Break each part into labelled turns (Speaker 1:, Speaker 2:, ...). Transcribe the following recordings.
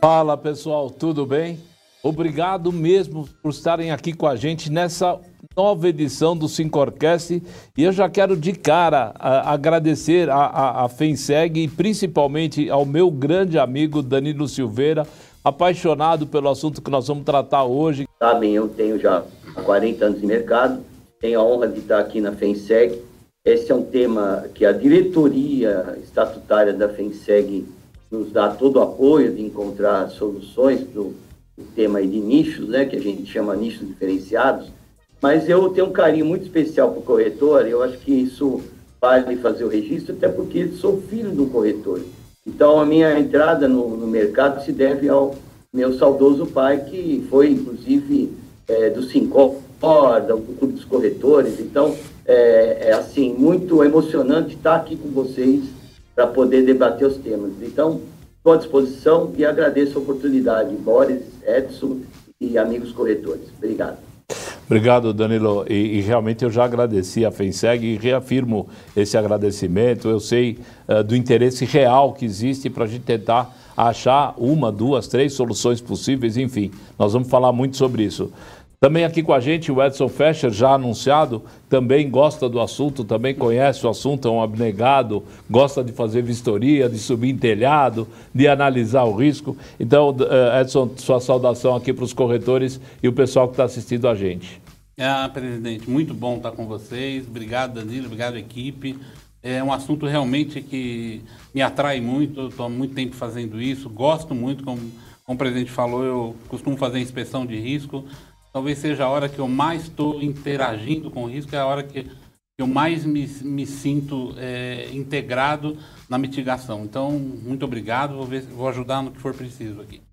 Speaker 1: Fala pessoal, tudo bem? Obrigado mesmo por estarem aqui com a gente nessa nova edição do Sincorcast e eu já quero de cara a, agradecer a, a, a FENSEG e principalmente ao meu grande amigo Danilo Silveira, apaixonado pelo assunto que nós vamos tratar hoje.
Speaker 2: Sabem, eu tenho já 40 anos de mercado, tenho a honra de estar aqui na FENSEG. Esse é um tema que a diretoria estatutária da FENSEG nos dá todo o apoio de encontrar soluções para o tema de nichos, né, que a gente chama nichos diferenciados, mas eu tenho um carinho muito especial para o corretor, eu acho que isso vale fazer o registro, até porque sou filho do corretor. Então, a minha entrada no, no mercado se deve ao meu saudoso pai, que foi, inclusive, é, do Sincor, do Clube dos Corretores. Então, é, é, assim, muito emocionante estar aqui com vocês para poder debater os temas. Então, estou à disposição e agradeço a oportunidade, Boris, Edson e amigos corretores. Obrigado.
Speaker 1: Obrigado, Danilo. E, e, realmente eu já agradeci a FENSEG e reafirmo esse agradecimento. Eu sei uh, do interesse real que existe para a gente tentar achar uma, duas, três soluções possíveis, enfim. Nós vamos falar muito sobre isso. Também aqui com a gente o Edson Fescher, já anunciado, também gosta do assunto, também conhece o assunto, é um abnegado, gosta de fazer vistoria, de subir em telhado, de analisar o risco. Então, eh, Edson, sua saudação aqui para os corretores e o pessoal que está assistindo a gente.
Speaker 3: Ah, presidente, muito bom estar com vocês. Obrigado, Danilo, obrigado, equipe. É um assunto realmente que me atrai muito, estou há muito tempo fazendo isso, gosto muito, como, como o presidente falou, eu costumo fazer inspeção de risco talvez seja a hora que eu mais estou interagindo com o risco, é a hora que eu mais me, me sinto é, integrado na mitigação. Então, muito obrigado, vou, ver, vou ajudar no que for preciso aqui.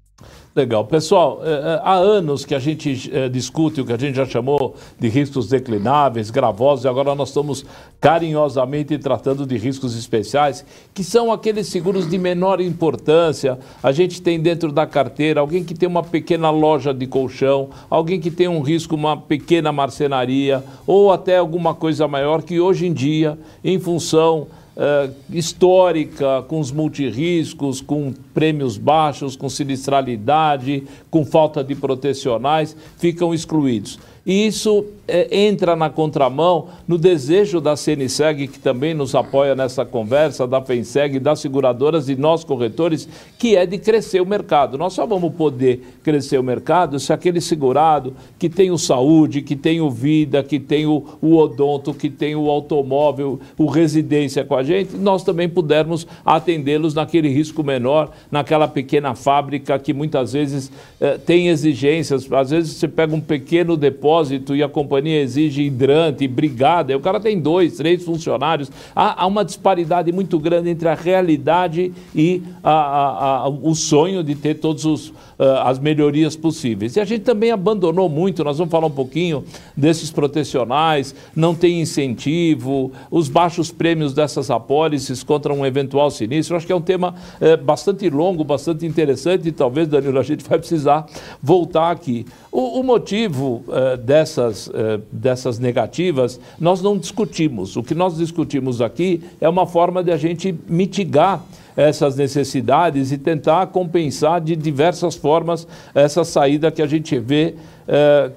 Speaker 1: Legal. Pessoal, eh, eh, há anos que a gente eh, discute o que a gente já chamou de riscos declináveis, gravosos, e agora nós estamos carinhosamente tratando de riscos especiais, que são aqueles seguros de menor importância. A gente tem dentro da carteira alguém que tem uma pequena loja de colchão, alguém que tem um risco, uma pequena marcenaria, ou até alguma coisa maior que hoje em dia, em função uh, histórica, com os multirriscos, com prêmios baixos, com sinistralidade, com falta de protecionais, ficam excluídos. E isso é, entra na contramão no desejo da CNSEG, que também nos apoia nessa conversa, da FENSEG, das seguradoras e nós corretores, que é de crescer o mercado. Nós só vamos poder crescer o mercado se aquele segurado que tem o saúde, que tem o vida, que tem o, o odonto, que tem o automóvel, o residência com a gente, nós também pudermos atendê-los naquele risco menor, naquela pequena fábrica que muitas vezes eh, tem exigências. Às vezes você pega um pequeno depósito depósito e a companhia exige hidrante, brigada, e o cara tem dois, três funcionários. Há, há uma disparidade muito grande entre a realidade e a, a, a, o sonho de ter todas uh, as melhorias possíveis. E a gente também abandonou muito, nós vamos falar um pouquinho desses protecionais, não tem incentivo, os baixos prêmios dessas apólices contra um eventual sinistro. Acho que é um tema uh, bastante longo, bastante interessante e talvez, Danilo, a gente vai precisar voltar aqui. O, o motivo uh, dessas, uh, dessas negativas nós não discutimos. O que nós discutimos aqui é uma forma de a gente mitigar essas necessidades e tentar compensar de diversas formas essa saída que a gente vê é,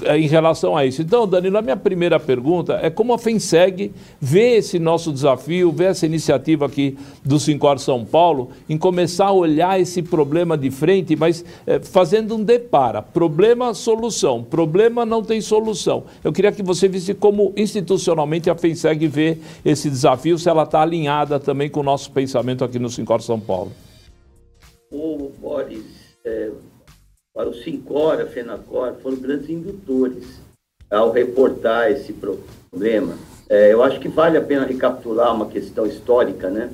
Speaker 1: em relação a isso. Então, Danilo, a minha primeira pergunta é como a FENSEG vê esse nosso desafio, vê essa iniciativa aqui do Sincor São Paulo em começar a olhar esse problema de frente, mas é, fazendo um depara. Problema, solução. Problema não tem solução. Eu queria que você visse como institucionalmente a FENSEG vê esse desafio, se ela está alinhada também com o nosso pensamento aqui no Sincor São Paulo.
Speaker 2: Ô, Boris, é para o Sincor, a FENACOR, foram grandes indutores ao reportar esse problema. É, eu acho que vale a pena recapitular uma questão histórica, né?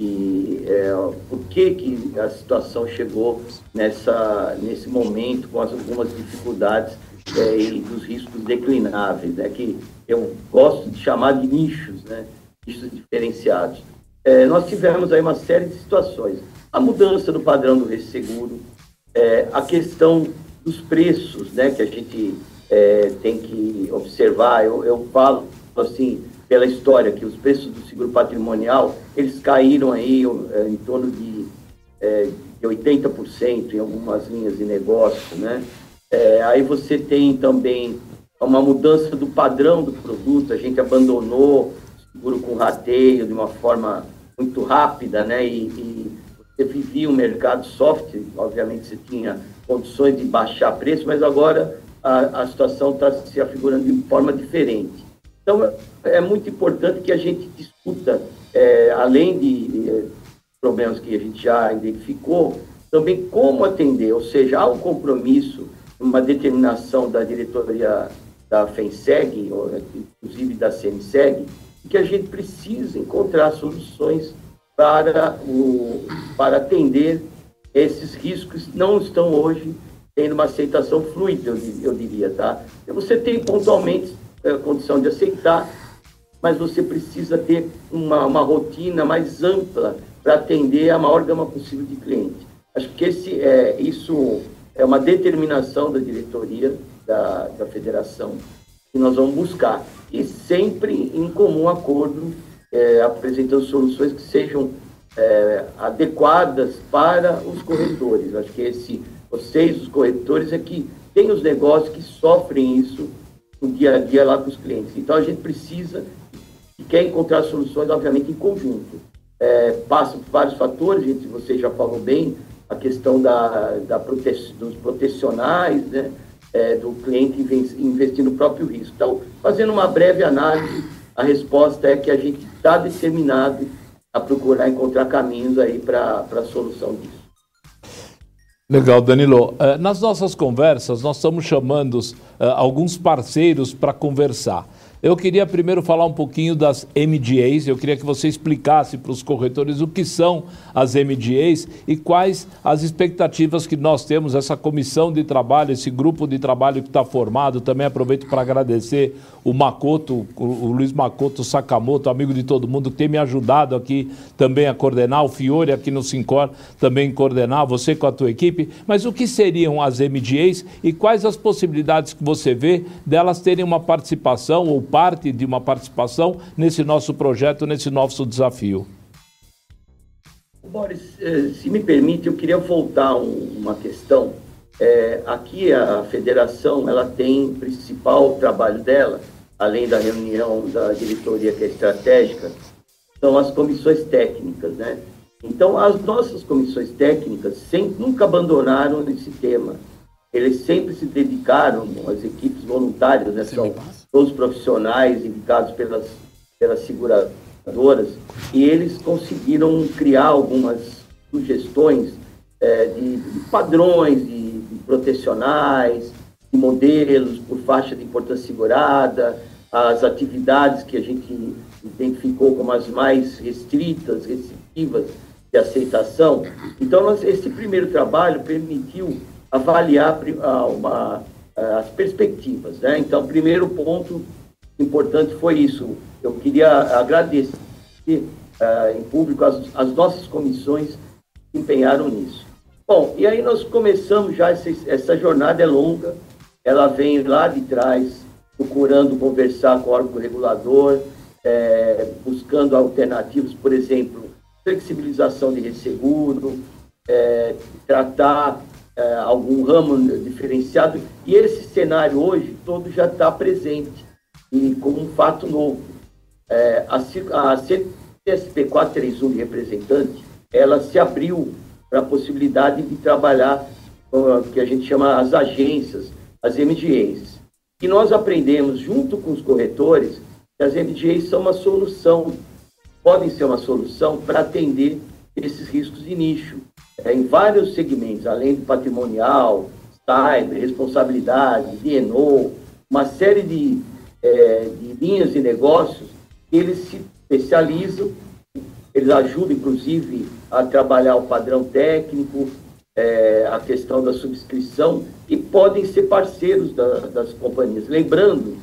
Speaker 2: E é, por que, que a situação chegou nessa, nesse momento com as, algumas dificuldades é, e dos riscos declináveis, né? Que eu gosto de chamar de nichos, né? Nichos diferenciados. É, nós tivemos aí uma série de situações. A mudança do padrão do resseguro, é, a questão dos preços, né, que a gente é, tem que observar, eu, eu falo assim, pela história, que os preços do seguro patrimonial, eles caíram aí é, em torno de é, de 80% em algumas linhas de negócio, né? É, aí você tem também uma mudança do padrão do produto, a gente abandonou seguro com rateio de uma forma muito rápida, né? E, e você vivia um mercado soft, obviamente você tinha condições de baixar preço, mas agora a, a situação está se afigurando de forma diferente. Então, é muito importante que a gente discuta, é, além de, de problemas que a gente já identificou, também como atender, ou seja, há um compromisso, uma determinação da diretoria da FENSEG, inclusive da CNSEG, que a gente precisa encontrar soluções para, o, para atender esses riscos que não estão hoje tendo uma aceitação fluida, eu, eu diria, tá? Você tem pontualmente a é, condição de aceitar, mas você precisa ter uma, uma rotina mais ampla para atender a maior gama possível de clientes. Acho que esse, é, isso é uma determinação da diretoria da, da federação que nós vamos buscar. E sempre em comum acordo, é, apresentando soluções que sejam é, adequadas para os corretores. Acho que esse, vocês, os corretores, é que tem os negócios que sofrem isso no dia a dia lá com os clientes. Então a gente precisa e quer encontrar soluções, obviamente, em conjunto. É, passa por vários fatores, gente, você já falou bem, a questão da, da prote dos protecionais, né? É, do cliente investir no próprio risco. Então, fazendo uma breve análise, a resposta é que a gente está determinado a procurar encontrar caminhos aí para a solução disso.
Speaker 1: Legal, Danilo. Uh, nas nossas conversas, nós estamos chamando uh, alguns parceiros para conversar. Eu queria primeiro falar um pouquinho das MDAs. Eu queria que você explicasse para os corretores o que são as MDAs e quais as expectativas que nós temos, essa comissão de trabalho, esse grupo de trabalho que está formado. Também aproveito para agradecer o Makoto, o, Luiz Makoto Sakamoto, amigo de todo mundo, que tem me ajudado aqui também a coordenar, o Fiore aqui no Sincor também coordenar, você com a tua equipe. Mas o que seriam as MDAs e quais as possibilidades que você vê delas terem uma participação ou parte de uma participação nesse nosso projeto, nesse nosso desafio.
Speaker 2: Boris, eh, se me permite, eu queria voltar uma questão. É, aqui a federação ela tem principal trabalho dela, além da reunião da diretoria que é estratégica, são as comissões técnicas, né? Então as nossas comissões técnicas sempre, nunca abandonaram esse tema. Eles sempre se dedicaram, as equipes voluntárias, né? São todos profissionais indicados pelas, pelas seguradoras, e eles conseguiram criar algumas sugestões é, de, de, padrões, de, de protecionais, de modelos por faixa de importância segurada, as atividades que a gente identificou como as mais restritas, restritivas de aceitação. Então, nós, esse primeiro trabalho permitiu avaliar uma, as perspectivas. Né? Então, primeiro ponto importante foi isso. Eu queria agradecer uh, em público as, as, nossas comissões que empenharam nisso. Bom, e aí nós começamos já, essa, essa jornada é longa, ela vem lá de trás, procurando conversar com o órgão regulador, é, buscando alternativas, por exemplo, flexibilização de resseguro, é, tratar é, algum ramo diferenciado, e esse cenário hoje todo já está presente e como um fato novo. É, a, a CSP 431 de representante, ela se abriu para a possibilidade de trabalhar o que a gente chama as agências, as MGAs. E nós aprendemos, junto com os corretores, que as MGAs são uma solução, podem ser uma solução para atender esses riscos de nicho é, em vários segmentos, além do patrimonial, cyber, responsabilidade, DNO, uma série de, é, de linhas de negócios, eles se especializam, eles ajudam, inclusive, a trabalhar o padrão técnico, é, a questão da subscrição e podem ser parceiros da, das companhias. Lembrando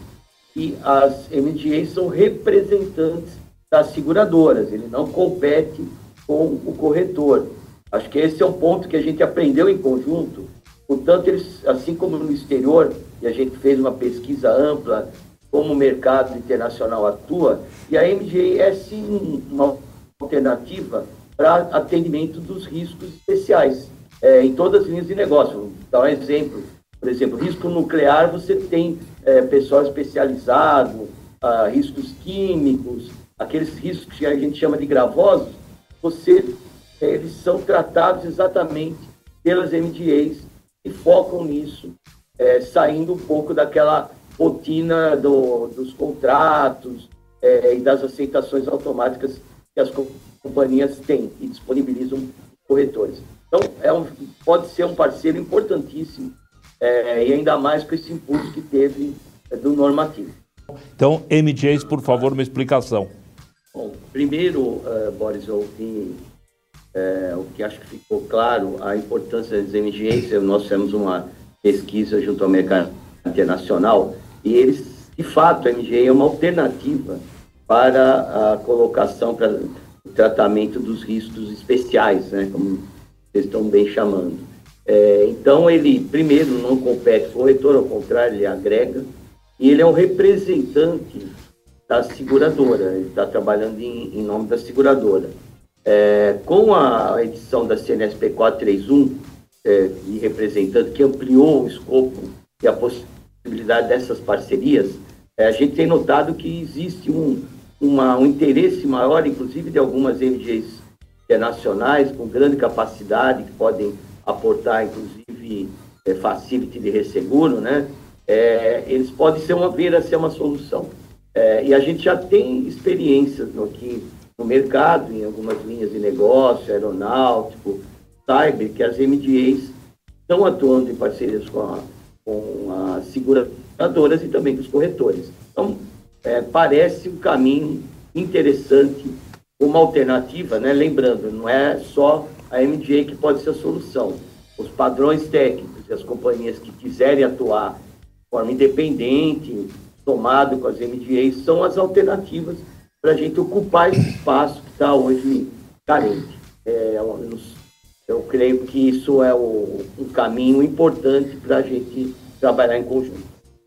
Speaker 2: que as MGAs são representantes das seguradoras, ele não compete com o corretor. Acho que esse é um ponto que a gente aprendeu em conjunto. Portanto, eles, assim como no exterior, e a gente fez uma pesquisa ampla como o mercado internacional atua, e a MGA é sim uma alternativa para atendimento dos riscos especiais é, em todas as linhas de negócio. Vou dar um exemplo. Por exemplo, risco nuclear, você tem é, pessoal especializado, ah, riscos químicos, aqueles riscos que a gente chama de gravosos, você, eles são tratados exatamente pelas MDAs e focam nisso, é, saindo um pouco daquela rotina do, dos contratos é, e das aceitações automáticas que as companhias têm e disponibilizam corretores. Então, é um, pode ser um parceiro importantíssimo é, e ainda mais com esse impulso que teve é, do normativo.
Speaker 1: Então, MJs, por favor, uma explicação.
Speaker 2: Bom, primeiro, uh, Boris, eu vi é, o que acho que ficou claro, a importância das MGAs. Nós fizemos uma pesquisa junto ao mercado internacional e eles, de fato, a MGA é uma alternativa para a colocação, para o tratamento dos riscos especiais, né, como vocês estão bem chamando. É, então, ele, primeiro, não compete com o corretor, ao contrário, ele agrega, e ele é um representante da seguradora, ele está trabalhando em, em, nome da seguradora. É, com a edição da CNSP 431, é, e representante, que ampliou o escopo e a possibilidade dessas parcerias, é, a gente tem notado que existe um, uma, um interesse maior, inclusive de algumas MGs internacionais com grande capacidade, que podem aportar, inclusive, é, facility de resseguro, né? É, eles podem ser uma, vir a ser uma solução. É, e a gente já tem experiências no, aqui no mercado, em algumas linhas de negócio, aeronáutico, cyber, que as MDAs estão atuando em parcerias com, a, com as seguradoras e também com os corretores. Então, é, parece um caminho interessante, uma alternativa, né? lembrando, não é só a MDA que pode ser a solução. Os padrões técnicos e as companhias que quiserem atuar de forma independente, tomado com as MDAs, são as alternativas para a gente ocupar esse espaço que está hoje carente. É, eu, eu, creio que isso é o, um caminho importante para a gente trabalhar em conjunto.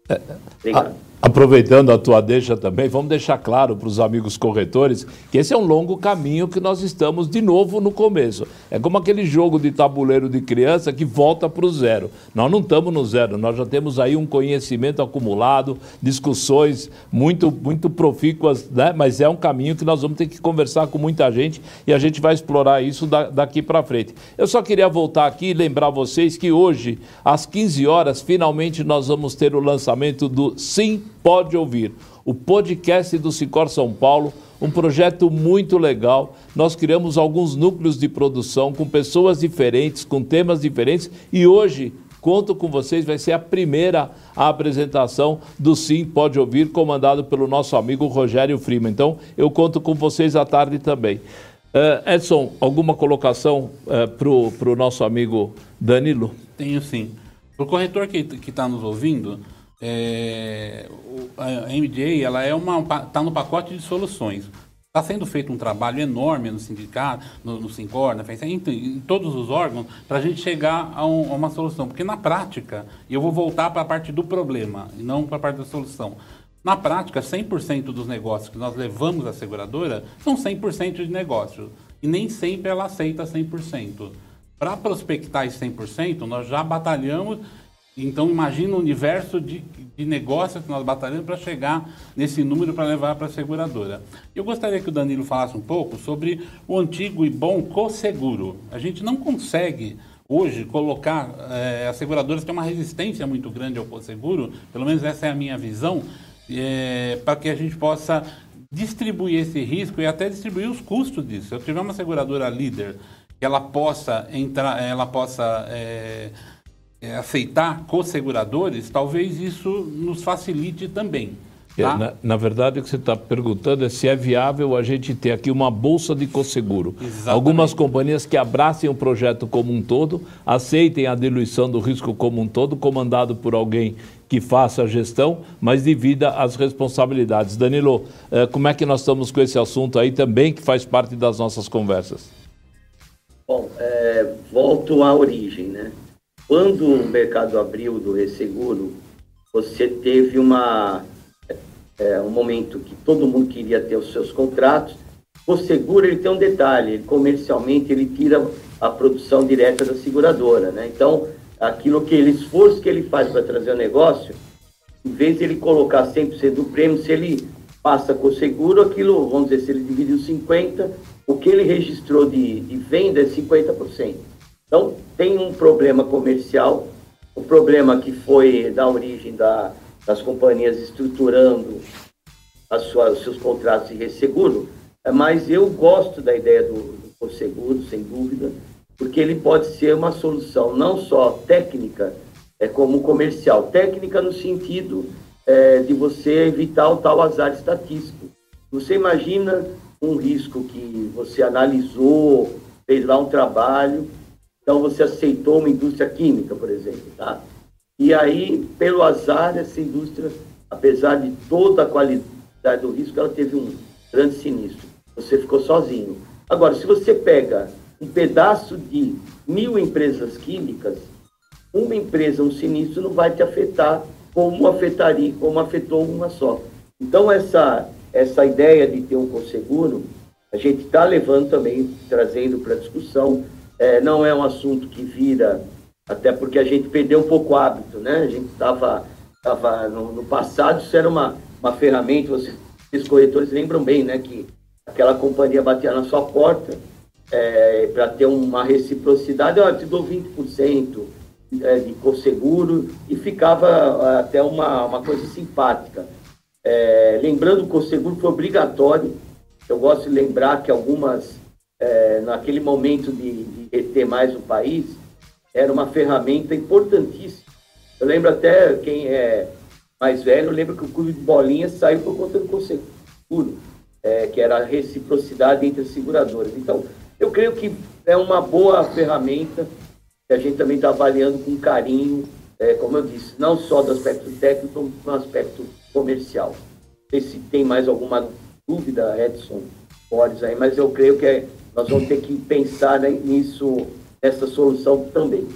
Speaker 1: É, Obrigado. Aproveitando a tua deixa também, vamos deixar claro para os amigos corretores que esse é um longo caminho que nós estamos de novo no começo. É como aquele jogo de tabuleiro de criança que volta para o zero. Nós não estamos no zero, nós já temos aí um conhecimento acumulado, discussões muito, muito profícuas, né? mas é um caminho que nós vamos ter que conversar com muita gente e a gente vai explorar isso daqui para frente. Eu só queria voltar aqui e lembrar vocês que hoje, às 15 horas, finalmente nós vamos ter o lançamento do Sim Pode Ouvir, o podcast do Sicor São Paulo, um projeto muito legal. Nós criamos alguns núcleos de produção com pessoas diferentes, com temas diferentes e hoje conto com vocês, vai ser a primeira apresentação do Sim Pode Ouvir, comandado pelo nosso amigo Rogério Freeman. Então, eu conto com vocês à tarde também. Uh, Edson, alguma colocação uh, para o nosso amigo Danilo?
Speaker 3: Tenho sim. Para o corretor que está nos ouvindo, é, a MDA ela é uma está no pacote de soluções. Está sendo feito um trabalho enorme no sindicato, no, no Sincor, na FENSEC, em, em, todos os órgãos, para a gente chegar a, um, a, uma solução. Porque na prática, e eu vou voltar para a parte do problema, e não para a parte da solução. Na prática, 100% dos negócios que nós levamos à seguradora são 100% de negócio. E nem sempre ela aceita 100%. Para prospectar esse 100%, nós já batalhamos então, imagina o universo de, de negócios que nós batalhamos para chegar nesse número para levar para a seguradora. Eu gostaria que o Danilo falasse um pouco sobre o antigo e bom co-seguro. A gente não consegue hoje colocar é, as seguradoras têm uma resistência muito grande ao co-seguro, pelo menos essa é a minha visão, é, para que a gente possa distribuir esse risco e até distribuir os custos disso. Se eu tiver uma seguradora líder que ela possa entrar, ela possa é, é, aceitar co-seguradores, talvez isso nos facilite também.
Speaker 1: É, tá? Na, na, verdade, o que você está perguntando é se é viável a gente ter aqui uma bolsa de co-seguro. Algumas companhias que abracem o projeto como um todo, aceitem a diluição do risco como um todo, comandado por alguém que faça a gestão, mas divida as responsabilidades. Danilo, eh, como é que nós estamos com esse assunto aí também, que faz parte das nossas conversas?
Speaker 2: Bom, é, volto à origem, né? Quando o mercado abriu do resseguro, você teve uma, é, um momento que todo mundo queria ter os seus contratos O seguro ele tem um detalhe, ele, comercialmente ele tira a produção direta da seguradora, né? Então, aquilo que ele, esforço que ele faz para trazer o negócio, em vez de ele colocar 100% do prêmio, se ele passa com o seguro, aquilo, vamos dizer, se ele dividiu 50%, o que ele registrou de, de venda é 50%. Então, tem um problema comercial, o um problema que foi da origem da, das companhias estruturando as suas, seus contratos de resseguro, é, mas eu gosto da ideia do, do seguro, sem dúvida, porque ele pode ser uma solução não só técnica, é, como comercial. Técnica no sentido é, de você evitar o tal azar estatístico. Você imagina um risco que você analisou, fez lá um trabalho, então você aceitou uma indústria química, por exemplo, tá? E aí, pelo azar, essa indústria, apesar de toda a qualidade do risco, ela teve um grande sinistro. Você ficou sozinho. Agora, se você pega um pedaço de mil empresas químicas, uma empresa, um sinistro, não vai te afetar como afetaria, como afetou uma só. Então, essa, essa ideia de ter um conseguro, a gente está levando também, trazendo para discussão. É, não é um assunto que vira, até porque a gente perdeu um pouco o hábito, né? A gente estava tava no, no, passado, isso era uma, uma ferramenta, vocês, corretores lembram bem, né? Que aquela companhia batia na sua porta é, para ter uma reciprocidade, eu te dou 20%, é, de conseguro e ficava é, até uma, uma coisa simpática. É, lembrando que o seguro foi obrigatório, eu gosto de lembrar que algumas, é, naquele momento de, de ter mais o país, era uma ferramenta importantíssima. Eu lembro até, quem é mais velho, lembra que o clube de bolinha saiu por conta do conseguro, é, que era a reciprocidade entre as seguradoras. Então, eu creio que é uma boa ferramenta que a gente também está avaliando com carinho, é, como eu disse, não só do aspecto técnico, como do aspecto comercial. Não sei se tem mais alguma dúvida, Edson Borges aí, mas eu creio que é, nós vamos ter que pensar né, nisso, nessa solução também.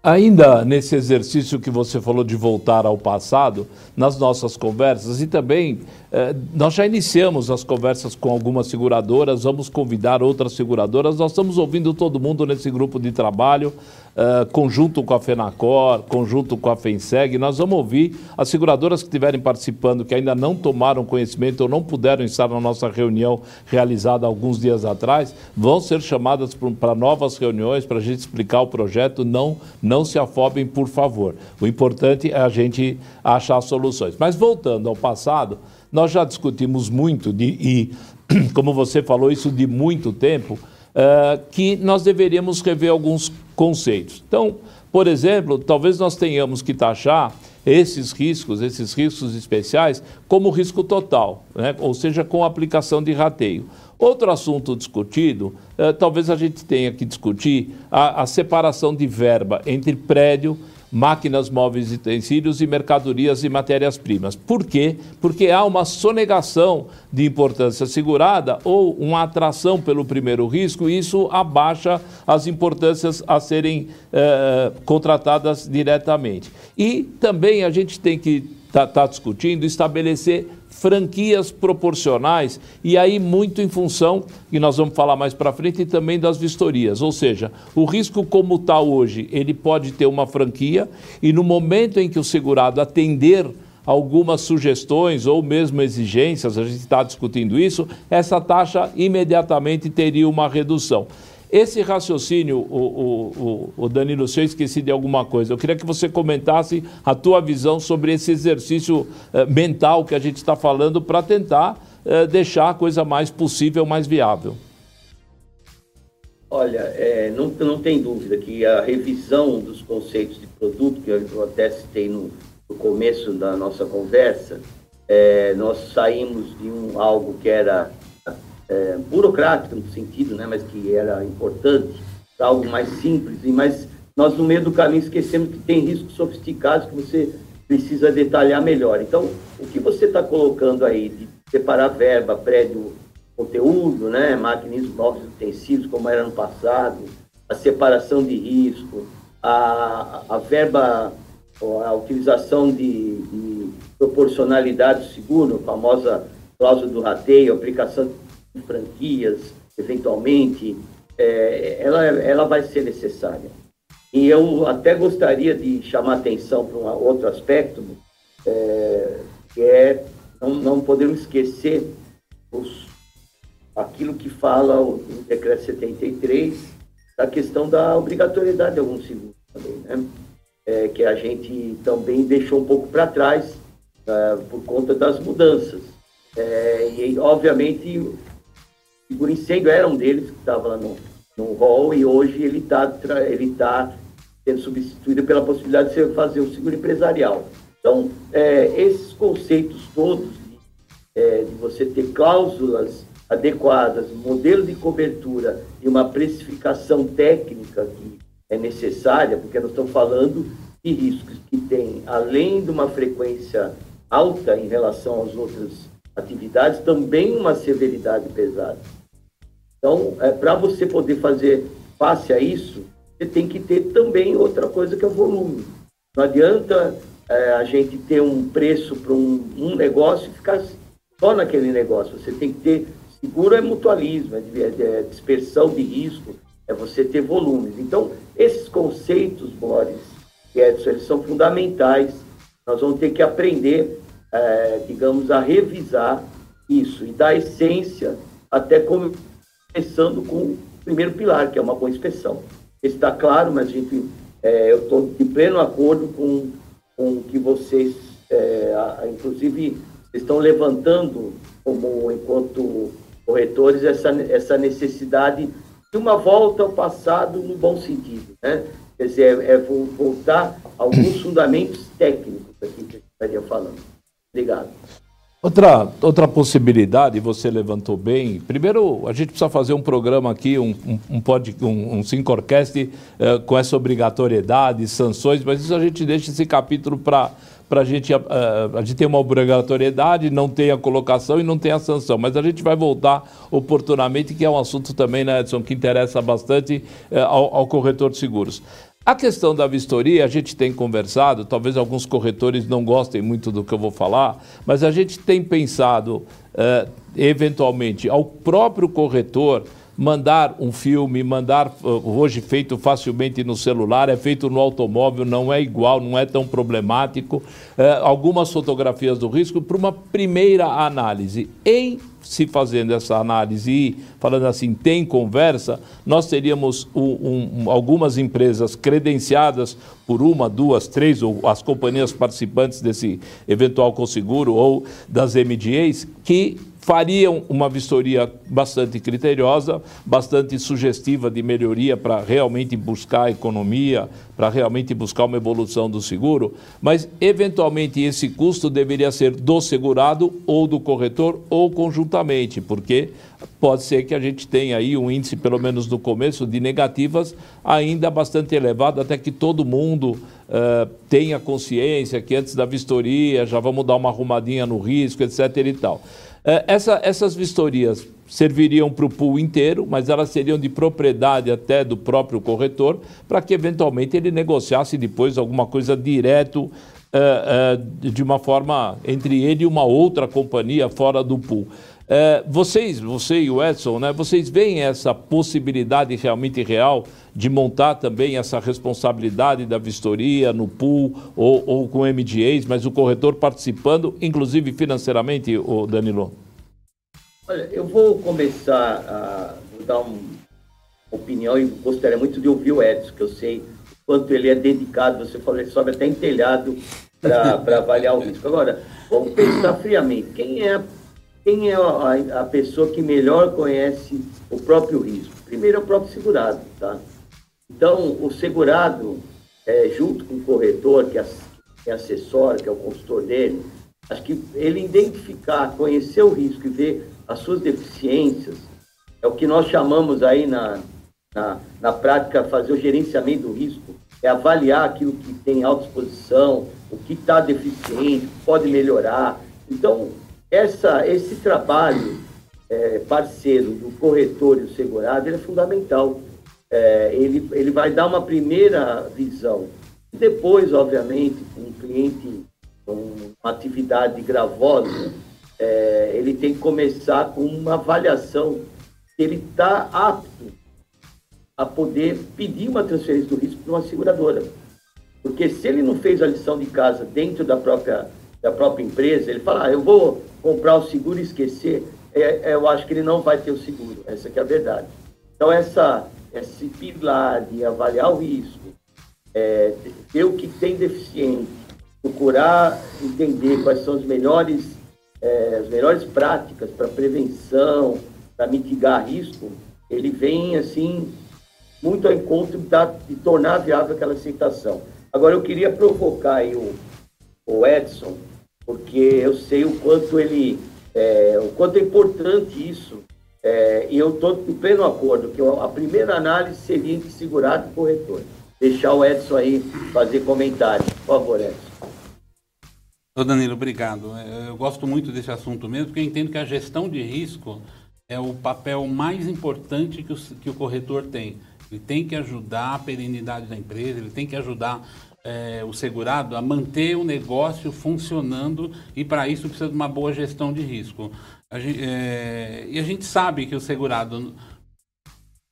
Speaker 1: Ainda nesse exercício que você falou de voltar ao passado, nas nossas conversas, e também eh, nós já iniciamos as conversas com algumas seguradoras, vamos convidar outras seguradoras, nós estamos ouvindo todo mundo nesse grupo de trabalho, uh, conjunto com a FENACOR, conjunto com a FENSEG, nós vamos ouvir as seguradoras que estiverem participando, que ainda não tomaram conhecimento ou não puderam estar na nossa reunião realizada alguns dias atrás, vão ser chamadas para novas reuniões para a gente explicar o projeto. Não, não se afobem, por favor. O importante é a gente achar soluções. Mas voltando ao passado, nós já discutimos muito de, e, como você falou, isso de muito tempo uh, que nós deveríamos rever alguns conceitos. Então, por exemplo, talvez nós tenhamos que taxar esses riscos, esses riscos especiais, como risco total, né? ou seja, com aplicação de rateio. Outro assunto discutido, uh, talvez a gente tenha que discutir a, a separação de verba entre prédio máquinas móveis utensílios e mercadorias e matérias-primas. Por quê? Porque há uma sonegação de importância segurada ou uma atração pelo primeiro risco, e isso abaixa as importâncias a serem eh, contratadas diretamente. E também a gente tem que estar tá, tá discutindo estabelecer franquias proporcionais e aí muito em função, e nós vamos falar mais para frente, e também das vistorias. Ou seja, o risco como está hoje, ele pode ter uma franquia e no momento em que o segurado atender algumas sugestões ou mesmo exigências, a gente está discutindo isso, essa taxa imediatamente teria uma redução. Esse raciocínio, o, o, o, Danilo, se eu esqueci de alguma coisa, eu queria que você comentasse a tua visão sobre esse exercício eh, mental que a gente está falando para tentar eh, deixar a coisa mais possível, mais viável.
Speaker 2: Olha, é, não, não tem dúvida que a revisão dos conceitos de produto, que eu até citei no, no começo da nossa conversa, é, nós saímos de um, algo que era é, burocrática no sentido, né, mas que era importante, algo mais simples, e mas nós no meio do caminho esquecemos que tem riscos sofisticados que você precisa detalhar melhor. Então, o que você está colocando aí de separar verba, prédio, conteúdo, né, máquinas novos utensílios, como era no passado, a separação de risco, a, a verba, a utilização de, de proporcionalidade do seguro, a famosa cláusula do rateio, aplicação franquias, eventualmente, é, ela, ela vai ser necessária. E eu até gostaria de chamar atenção para um outro aspecto, é, que é não, não podemos esquecer os, aquilo que fala o, o decreto 73, da questão da obrigatoriedade de alguns seguros também, né? É, que a gente também deixou um pouco para trás é, por conta das mudanças. É, e, obviamente, o incêndio era um deles que estava lá no, no rol e hoje ele está ele tá sendo substituído pela possibilidade de você fazer o seguro empresarial. Então, é, esses conceitos todos de, é, de você ter cláusulas adequadas, modelo de cobertura e uma precificação técnica que é necessária, porque nós estamos falando de riscos que têm, além de uma frequência alta em relação às outras atividades, também uma severidade pesada. Então, é, para você poder fazer face a isso, você tem que ter também outra coisa que é o volume. Não adianta é, a gente ter um preço para um, um, negócio e ficar só naquele negócio. Você tem que ter seguro é mutualismo, é, é dispersão de risco, é você ter volumes. Então, esses conceitos, Boris e Edson, eles são fundamentais. Nós vamos ter que aprender, é, digamos, a revisar isso e dar essência, até começando com o primeiro pilar, que é uma boa inspeção está claro, mas a gente, é, eu estou de pleno acordo com, com que vocês, é, inclusive, estão levantando, como enquanto corretores, essa, essa necessidade de uma volta ao passado no bom sentido, né? Quer dizer, é, é voltar a alguns fundamentos técnicos aqui que a gente estaria falando. Obrigado.
Speaker 1: Outra, outra possibilidade, você levantou bem. Primeiro, a gente precisa fazer um programa aqui, um, um, um, pod, um, um Syncorcast uh, com essa obrigatoriedade, sanções, mas isso a gente deixa esse capítulo para para a gente, uh, a gente ter uma obrigatoriedade, não tem a colocação e não tem a sanção. Mas a gente vai voltar oportunamente, que é um assunto também, né, Edson, que interessa bastante uh, ao, ao corretor de seguros. A questão da vistoria, a gente tem conversado, talvez alguns corretores não gostem muito do que eu vou falar, mas a gente tem pensado, uh, eventualmente, ao próprio corretor mandar um filme, mandar uh, hoje feito facilmente no celular, é feito no automóvel, não é igual, não é tão problemático. Uh, algumas fotografias do risco para uma primeira análise. Em se fazendo essa análise e falando assim, tem conversa, nós teríamos um, um, algumas empresas credenciadas por uma, duas, três, ou as companhias participantes desse eventual conseguro ou das MDAs, que fariam uma vistoria bastante criteriosa, bastante sugestiva de melhoria para realmente buscar economia, para realmente buscar uma evolução do seguro, mas eventualmente esse custo deveria ser do segurado ou do corretor ou conjuntamente, porque pode ser que a gente tenha aí um índice, pelo menos no começo, de negativas ainda bastante elevado, até que todo mundo uh, tenha consciência que antes da vistoria já vamos dar uma arrumadinha no risco, etc. e tal. É, essa, essas vistorias serviriam para o pool inteiro, mas elas seriam de propriedade até do próprio corretor, para que eventualmente ele negociasse depois alguma coisa direto uh, uh, de uma forma entre ele e uma outra companhia fora do pool. Vocês, você e o Edson, né, vocês veem essa possibilidade realmente real de montar também essa responsabilidade da vistoria no pool ou, ou com MDAs, mas o corretor participando, inclusive financeiramente, o Danilo?
Speaker 2: Olha, eu vou começar a dar uma opinião e gostaria muito de ouvir o Edson, que eu sei quanto ele é dedicado, você falou, ele sobe até em telhado para avaliar o risco. Agora, vamos pensar friamente, quem é, quem é a, a pessoa que melhor conhece o próprio risco? Primeiro é o próprio segurado, tá? Então, o segurado, é, junto com o corretor, que, é assessora, que é o consultor dele, acho que ele identificar, conhecer o risco e ver as suas deficiências, é o que nós chamamos aí na, na, na prática fazer o gerenciamento do risco, é avaliar aquilo que tem alta exposição, o que está deficiente, pode melhorar. Então, essa, esse trabalho é, parceiro do corretor e do segurado é fundamental é, ele, ele vai dar uma primeira visão. Depois, obviamente, um cliente com uma atividade gravosa, é, ele tem que começar com uma avaliação se ele está apto a poder pedir uma transferência do risco para uma seguradora. Porque se ele não fez a lição de casa dentro da própria, da própria empresa, ele fala, ah, eu vou comprar o seguro e esquecer, é, é, eu acho que ele não vai ter o seguro. Essa é a verdade. Então, essa, esse pilar de avaliar o risco, é, ver o que tem deficiente, procurar entender quais são as melhores, é, as melhores práticas para prevenção, para mitigar risco, ele vem assim muito ao encontro de tornar viável aquela aceitação. Agora eu queria provocar aí o, o Edson, porque eu sei o quanto ele é, o quanto é importante isso. É, e eu estou em pleno acordo que a primeira análise seria entre segurado e corretor. Deixar o Edson aí fazer comentário. Por favor, Edson.
Speaker 3: Ô Danilo, obrigado. É, eu gosto muito desse assunto mesmo, porque eu entendo que a gestão de risco é o papel mais importante que o, que o corretor tem. Ele tem que ajudar a perenidade da empresa, ele tem que ajudar é, o segurado a manter o negócio funcionando e para isso precisa de uma boa gestão de risco. A gente, é, e a gente sabe que o segurado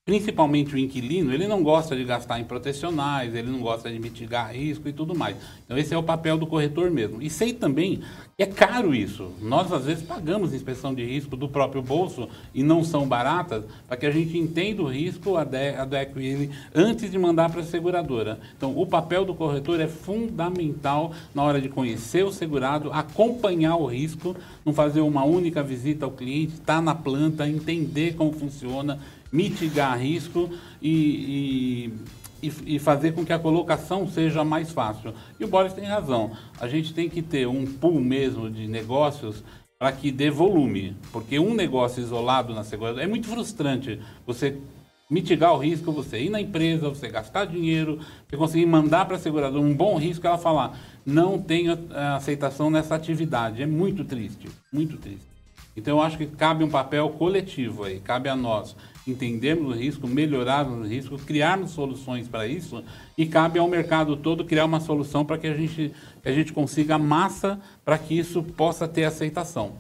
Speaker 3: principalmente o inquilino, ele não gosta de gastar em protecionais, ele não gosta de mitigar risco e tudo mais. Então esse é o papel do corretor mesmo. E sei também que é caro isso. Nós às vezes pagamos inspeção de risco do próprio bolso e não são baratas para que a gente entenda o risco, adeque ele antes de mandar para a seguradora. Então o papel do corretor é fundamental na hora de conhecer o segurado, acompanhar o risco, não fazer uma única visita ao cliente, estar tá na planta, entender como funciona mitigar risco e, e, e, fazer com que a colocação seja mais fácil. E o Boris tem razão. A gente tem que ter um pool mesmo de negócios para que dê volume, porque um negócio isolado na segurança é muito frustrante. Você mitigar o risco, você ir na empresa, você gastar dinheiro, você conseguir mandar para a seguradora um bom risco, ela falar não tenho aceitação nessa atividade. É muito triste, muito triste. Então eu acho que cabe um papel coletivo aí, cabe a nós entendermos o risco, melhorarmos o risco, criarmos soluções para isso e cabe ao mercado todo criar uma solução para que a gente, que a gente consiga massa para que isso possa ter aceitação.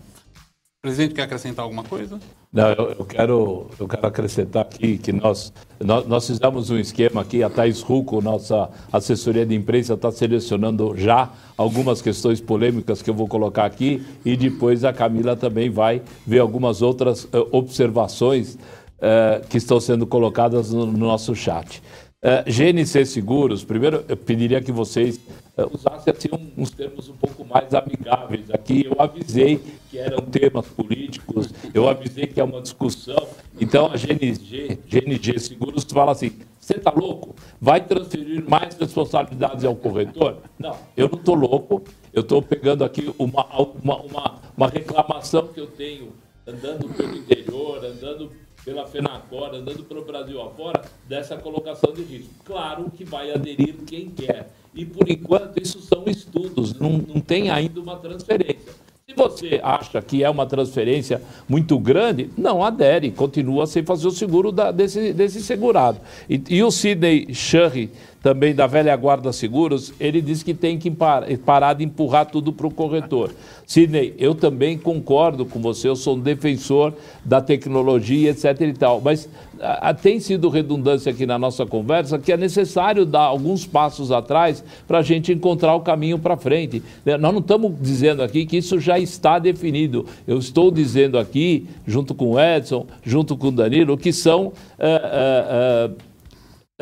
Speaker 3: O presidente quer acrescentar alguma coisa?
Speaker 1: Não, eu, eu, quero, eu quero acrescentar aqui que nós, nós, nós fizemos um esquema aqui, a Thais Ruco, nossa assessoria de imprensa, está selecionando já algumas questões polêmicas que eu vou colocar aqui e depois a Camila também vai ver algumas outras uh, observações uh, que estão sendo colocadas no, no nosso chat. Uh, GNC Seguros, primeiro eu pediria que vocês uh, usassem assim, uns termos um pouco mais amigáveis aqui. Eu avisei que eram temas políticos, eu avisei que é uma discussão. Então a GNG, GNG Seguros fala assim: você está louco? Vai transferir mais responsabilidades ao corretor? Não, eu não estou louco. Eu estou pegando aqui uma, uma, uma, uma reclamação que eu tenho andando pelo interior, andando pela FENACOR, andando pelo Brasil afora, dessa colocação de risco. Claro que vai aderir quem quer. E, por enquanto, isso são estudos, não, não tem ainda uma transferência. Se você acha que é uma transferência muito grande, não adere, continua sem fazer o seguro da, desse, desse segurado. E, e o Sidney Sherry também da velha guarda seguros, ele diz que tem que parar de empurrar tudo para o corretor. Sidney, eu também concordo com você, eu sou um defensor da tecnologia, etc. e tal, mas a, a, tem sido redundância aqui na nossa conversa que é necessário dar alguns passos atrás para a gente encontrar o caminho para frente. Né, nós não estamos dizendo aqui que isso já está definido. Eu estou dizendo aqui, junto com o Edson, junto com o Danilo, que são. Uh, uh, uh,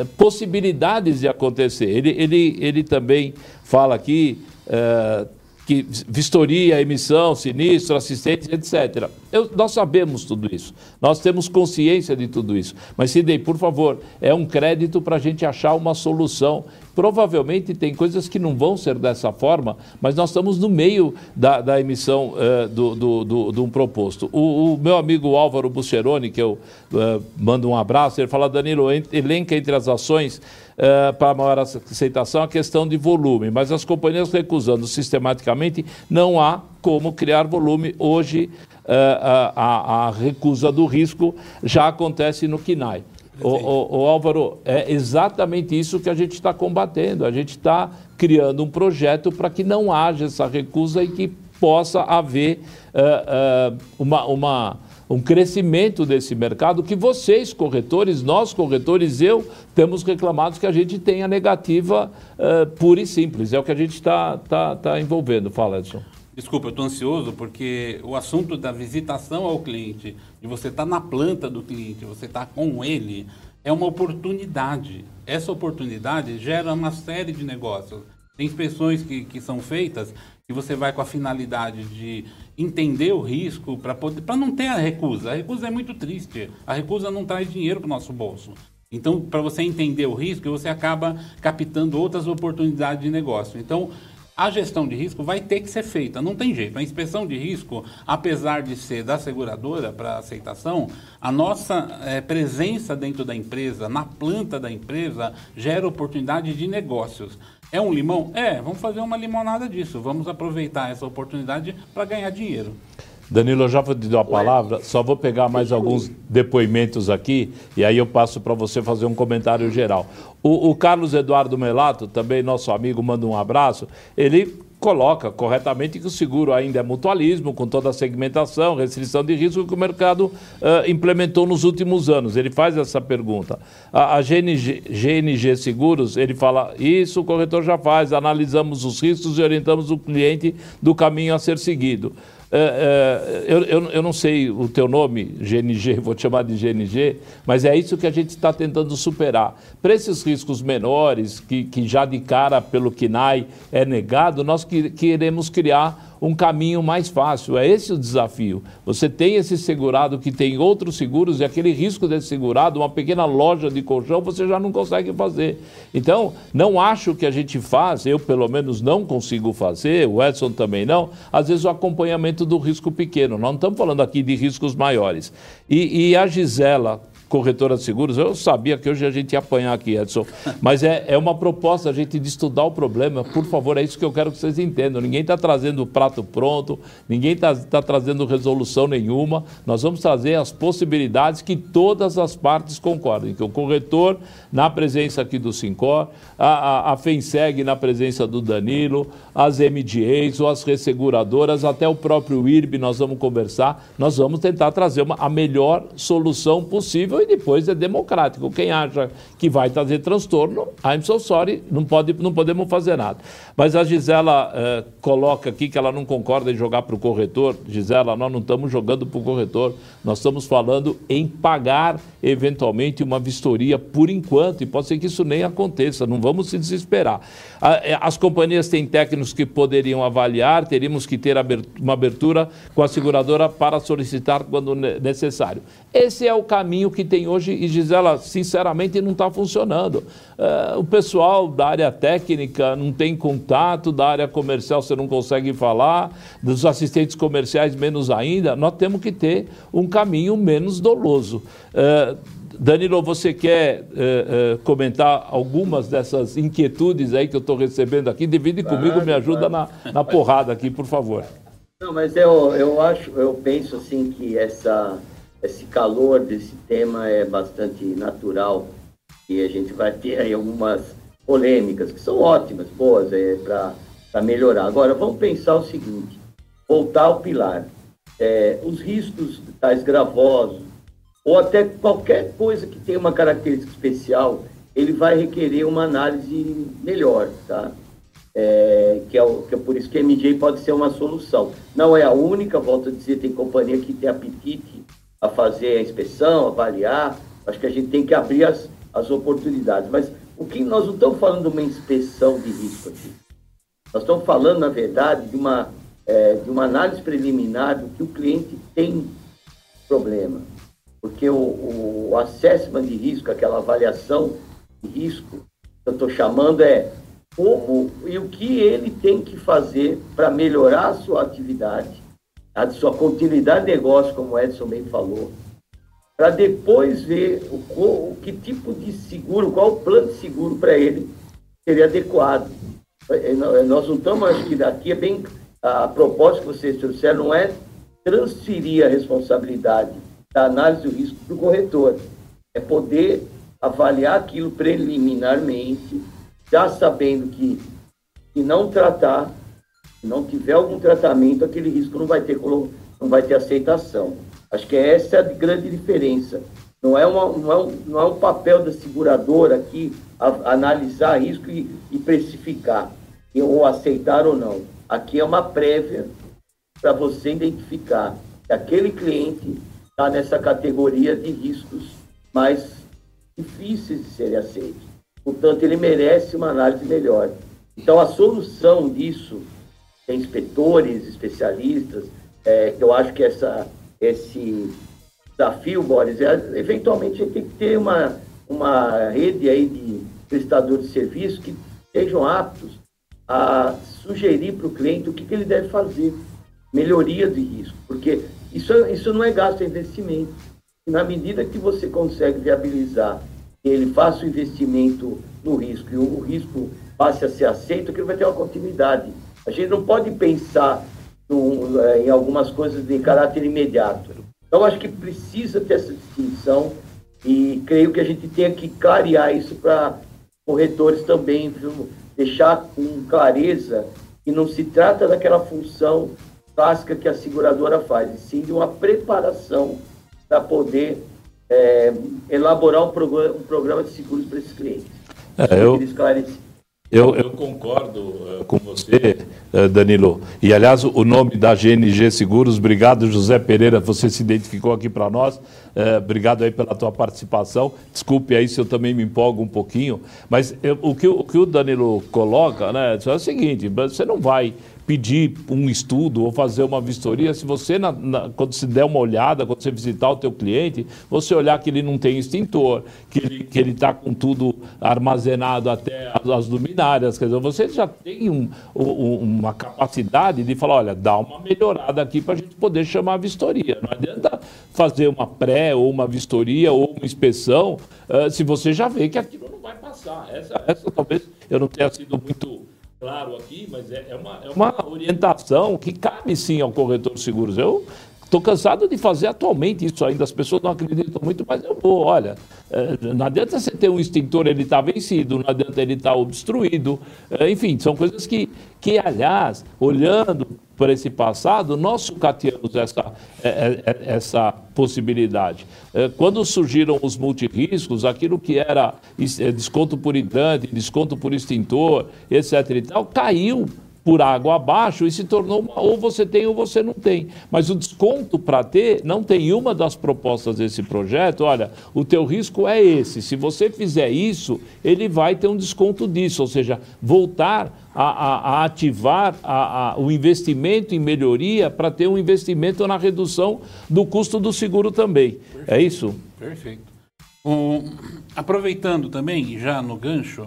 Speaker 1: possibilidades de acontecer. Ele, ele, ele também fala aqui uh, que vistoria, emissão, sinistro, assistência, etc. Eu, nós sabemos tudo isso, nós temos consciência de tudo isso. Mas, Sidney, por favor, é um crédito para a gente achar uma solução. Provavelmente tem coisas que não vão ser dessa forma, mas nós estamos no meio da, da emissão uh, do, do, do, do, um proposto. O, o, meu amigo Álvaro Bucheroni, que eu uh, mando um abraço, ele fala, Danilo, elenca entre as ações uh, para maior aceitação a questão de volume, mas as companhias recusando sistematicamente, não há como criar volume. Hoje, uh, a, a, recusa do risco já acontece no KINAI. O, o, o, Álvaro, é exatamente isso que a gente está combatendo. A gente está criando um projeto para que não haja essa recusa e que possa haver uh, uh, uma, uma, um crescimento desse mercado que vocês, corretores, nós, corretores, eu, temos reclamado que a gente tenha negativa uh, pura e simples. É o que a gente está tá, tá envolvendo. Fala, Edson.
Speaker 3: Desculpa, eu estou ansioso porque o assunto da visitação ao cliente, de você estar tá na planta do cliente, você estar tá com ele, é uma oportunidade. Essa oportunidade gera uma série de negócios. Tem inspeções que, que são feitas que você vai com a finalidade de entender o risco para poder para não ter a recusa. A recusa é muito triste. A recusa não traz dinheiro para o nosso bolso. Então, para você entender o risco, você acaba captando outras oportunidades de negócio. Então, a gestão de risco vai ter que ser feita, não tem jeito. A inspeção de risco, apesar de ser da seguradora para aceitação, a nossa é, presença dentro da empresa, na planta da empresa, gera oportunidade de negócios. É um limão? É, vamos fazer uma limonada disso. Vamos aproveitar essa oportunidade para ganhar dinheiro.
Speaker 1: Danilo, eu já vou te dar a palavra, só vou pegar mais alguns depoimentos aqui e aí eu passo para você fazer um comentário geral. O, o, Carlos Eduardo Melato, também nosso amigo, manda um abraço. Ele coloca corretamente que o seguro ainda é mutualismo, com toda a segmentação, restrição de risco que o mercado uh, implementou nos últimos anos. Ele faz essa pergunta. A, a GNG, GNG Seguros, ele fala, isso o corretor já faz, analisamos os riscos e orientamos o cliente do caminho a ser seguido. É, é, eu, eu, eu, não sei o teu nome, GNG, vou te chamar de GNG, mas é isso que a gente está tentando superar. Para esses riscos menores, que, que já de cara pelo KINAI é negado, nós que, queremos criar um caminho mais fácil. É esse o desafio. Você tem esse segurado que tem outros seguros e aquele risco desse segurado, uma pequena loja de colchão, você já não consegue fazer. Então, não acho que a gente faz, eu pelo menos não consigo fazer, o Edson também não, às vezes o acompanhamento do risco pequeno. Nós não estamos falando aqui de riscos maiores. E, e a Gisela, corretora de seguros, eu sabia que hoje a gente ia apanhar aqui, Edson, mas é, é uma proposta a gente de estudar o problema. Por favor, é isso que eu quero que vocês entendam. Ninguém está trazendo o prato pronto, ninguém está tá trazendo resolução nenhuma. Nós vamos trazer as possibilidades que todas as partes concordem, que o corretor, na presença aqui do Sincor, a, a, a FENSEG na presença do Danilo, as MDAs ou as resseguradoras, até o próprio IRB, nós vamos conversar, nós vamos tentar trazer uma, a melhor solução possível e depois é democrático. Quem acha que vai trazer transtorno, I'm so sorry, não, pode, não podemos fazer nada. Mas a Gisela eh, coloca aqui que ela não concorda em jogar para o corretor. Gisela, nós não estamos jogando para o corretor, nós estamos falando em pagar eventualmente uma vistoria por enquanto, e pode ser que isso nem aconteça, não vamos se desesperar. Eh, as companhias têm técnicos que poderiam avaliar, teríamos que ter uma abertura com a seguradora para solicitar quando necessário. Esse é o caminho que tem hoje e Gisela, sinceramente, não está funcionando. Uh, o pessoal da área técnica não tem contato, da área comercial você não consegue falar, dos assistentes comerciais menos ainda. Nós temos que ter um caminho menos doloso. Uh, Danilo, você quer uh, comentar algumas dessas inquietudes aí que eu estou recebendo aqui? Divide claro, comigo, me ajuda claro. na, na porrada aqui, por favor.
Speaker 2: Não, mas eu, eu acho, eu penso assim que essa esse calor desse tema é bastante natural e a gente vai ter aí algumas polêmicas que são ótimas, boas é, para melhorar. Agora, vamos pensar o seguinte, voltar ao pilar. É, os riscos tais gravosos, ou até qualquer coisa que tenha uma característica especial, ele vai requerer uma análise melhor, tá? É, que, é que é por isso que a MJ pode ser uma solução. Não é a única, volto a dizer, tem companhia que tem apetite a fazer a inspeção, avaliar. Acho que a gente tem que abrir as, as oportunidades. Mas o que nós não estamos falando de uma inspeção de risco aqui. Nós estamos falando, na verdade, de uma, é, de uma análise preliminar do que o cliente tem problema. Porque o, o assessment de risco, aquela avaliação de risco, que eu estou chamando é como e o que ele tem que fazer para melhorar a sua atividade a sua continuidade de negócio, como o Edson bem falou, para depois ver o, o, que tipo de seguro, qual o plano de seguro para ele seria adequado. É, é, nós não estamos, acho que daqui é bem. A proposta que vocês trouxeram não é transferir a responsabilidade da análise do risco para o corretor, é poder avaliar aquilo preliminarmente, já sabendo que, se não tratar, Se não tiver algum tratamento, aquele risco não vai ter, não vai ter aceitação. Acho que essa é a grande diferença. Não é, uma, não é, um, não é um papel da seguradora aqui a, analisar risco e, e precificar, ou aceitar ou não. Aqui é uma prévia para você identificar que aquele cliente está nessa categoria de riscos mais difíceis de serem aceitos. Portanto, ele merece uma análise melhor. Então, a solução disso, inspetores, especialistas, é, eu acho que essa, esse desafio, Boris, é, eventualmente a gente tem que ter uma, uma rede aí de prestadores de serviço que sejam aptos a sugerir para o cliente o que, que ele deve fazer, melhoria de risco, porque isso, isso não é gasto, é investimento. Na medida que você consegue viabilizar ele faça o investimento no risco e o, risco passe a ser aceito, que ele vai ter uma continuidade. A gente não pode pensar no, eh, em algumas coisas de caráter imediato. Então, acho que precisa ter essa distinção e creio que a gente tem que clarear isso para corretores também, viu? deixar com clareza que não se trata daquela função clássica que a seguradora faz, e sim de uma preparação para poder é, elaborar um programa, um programa de seguros para esses clientes.
Speaker 1: É, eu, eu, eu, concordo uh, com você, uh, Danilo. E, aliás, o nome da GNG Seguros, obrigado, José Pereira, você se identificou aqui para nós. Uh, obrigado aí pela tua participação. Desculpe aí se eu também me empolgo um pouquinho. Mas eu, o, que, o que o Danilo coloca né, é o seguinte: você não vai pedir um estudo ou fazer uma vistoria, se você, na, na, quando se der uma olhada, quando você visitar o teu cliente, você olhar que ele não tem extintor, que ele está que ele tá com tudo armazenado até as, as, luminárias, quer dizer, você já tem um, um, uma capacidade de falar, olha, dá uma melhorada aqui para a gente poder chamar a vistoria. Não adianta fazer uma pré ou uma vistoria ou uma inspeção uh, se você já vê que aquilo não vai passar. Essa, essa talvez eu não tenha sido muito claro aqui, mas é, é, uma, é uma orientação que cabe sim ao corretor de seguros. Eu Estou cansado de fazer atualmente isso ainda, as pessoas não acreditam muito, mas eu vou, olha, é, não adianta você ter um extintor, ele está vencido, não adianta ele estar tá obstruído, é, enfim, são coisas que, que, aliás, olhando para esse passado, nós sucateamos essa, é, essa possibilidade. Quando surgiram os multirriscos, aquilo que era desconto por hidrante, desconto por extintor, etc. e tal, caiu por água abaixo e se tornou uma, ou você tem ou você não tem. Mas o desconto para ter não tem uma das propostas desse projeto. Olha, o teu risco é esse. Se você fizer isso, ele vai ter um desconto disso, ou seja, voltar a, a, a ativar a, o investimento em melhoria para ter um investimento na redução do custo do seguro também. É Perfeito. É isso?
Speaker 3: Perfeito. aproveitando também, já no gancho,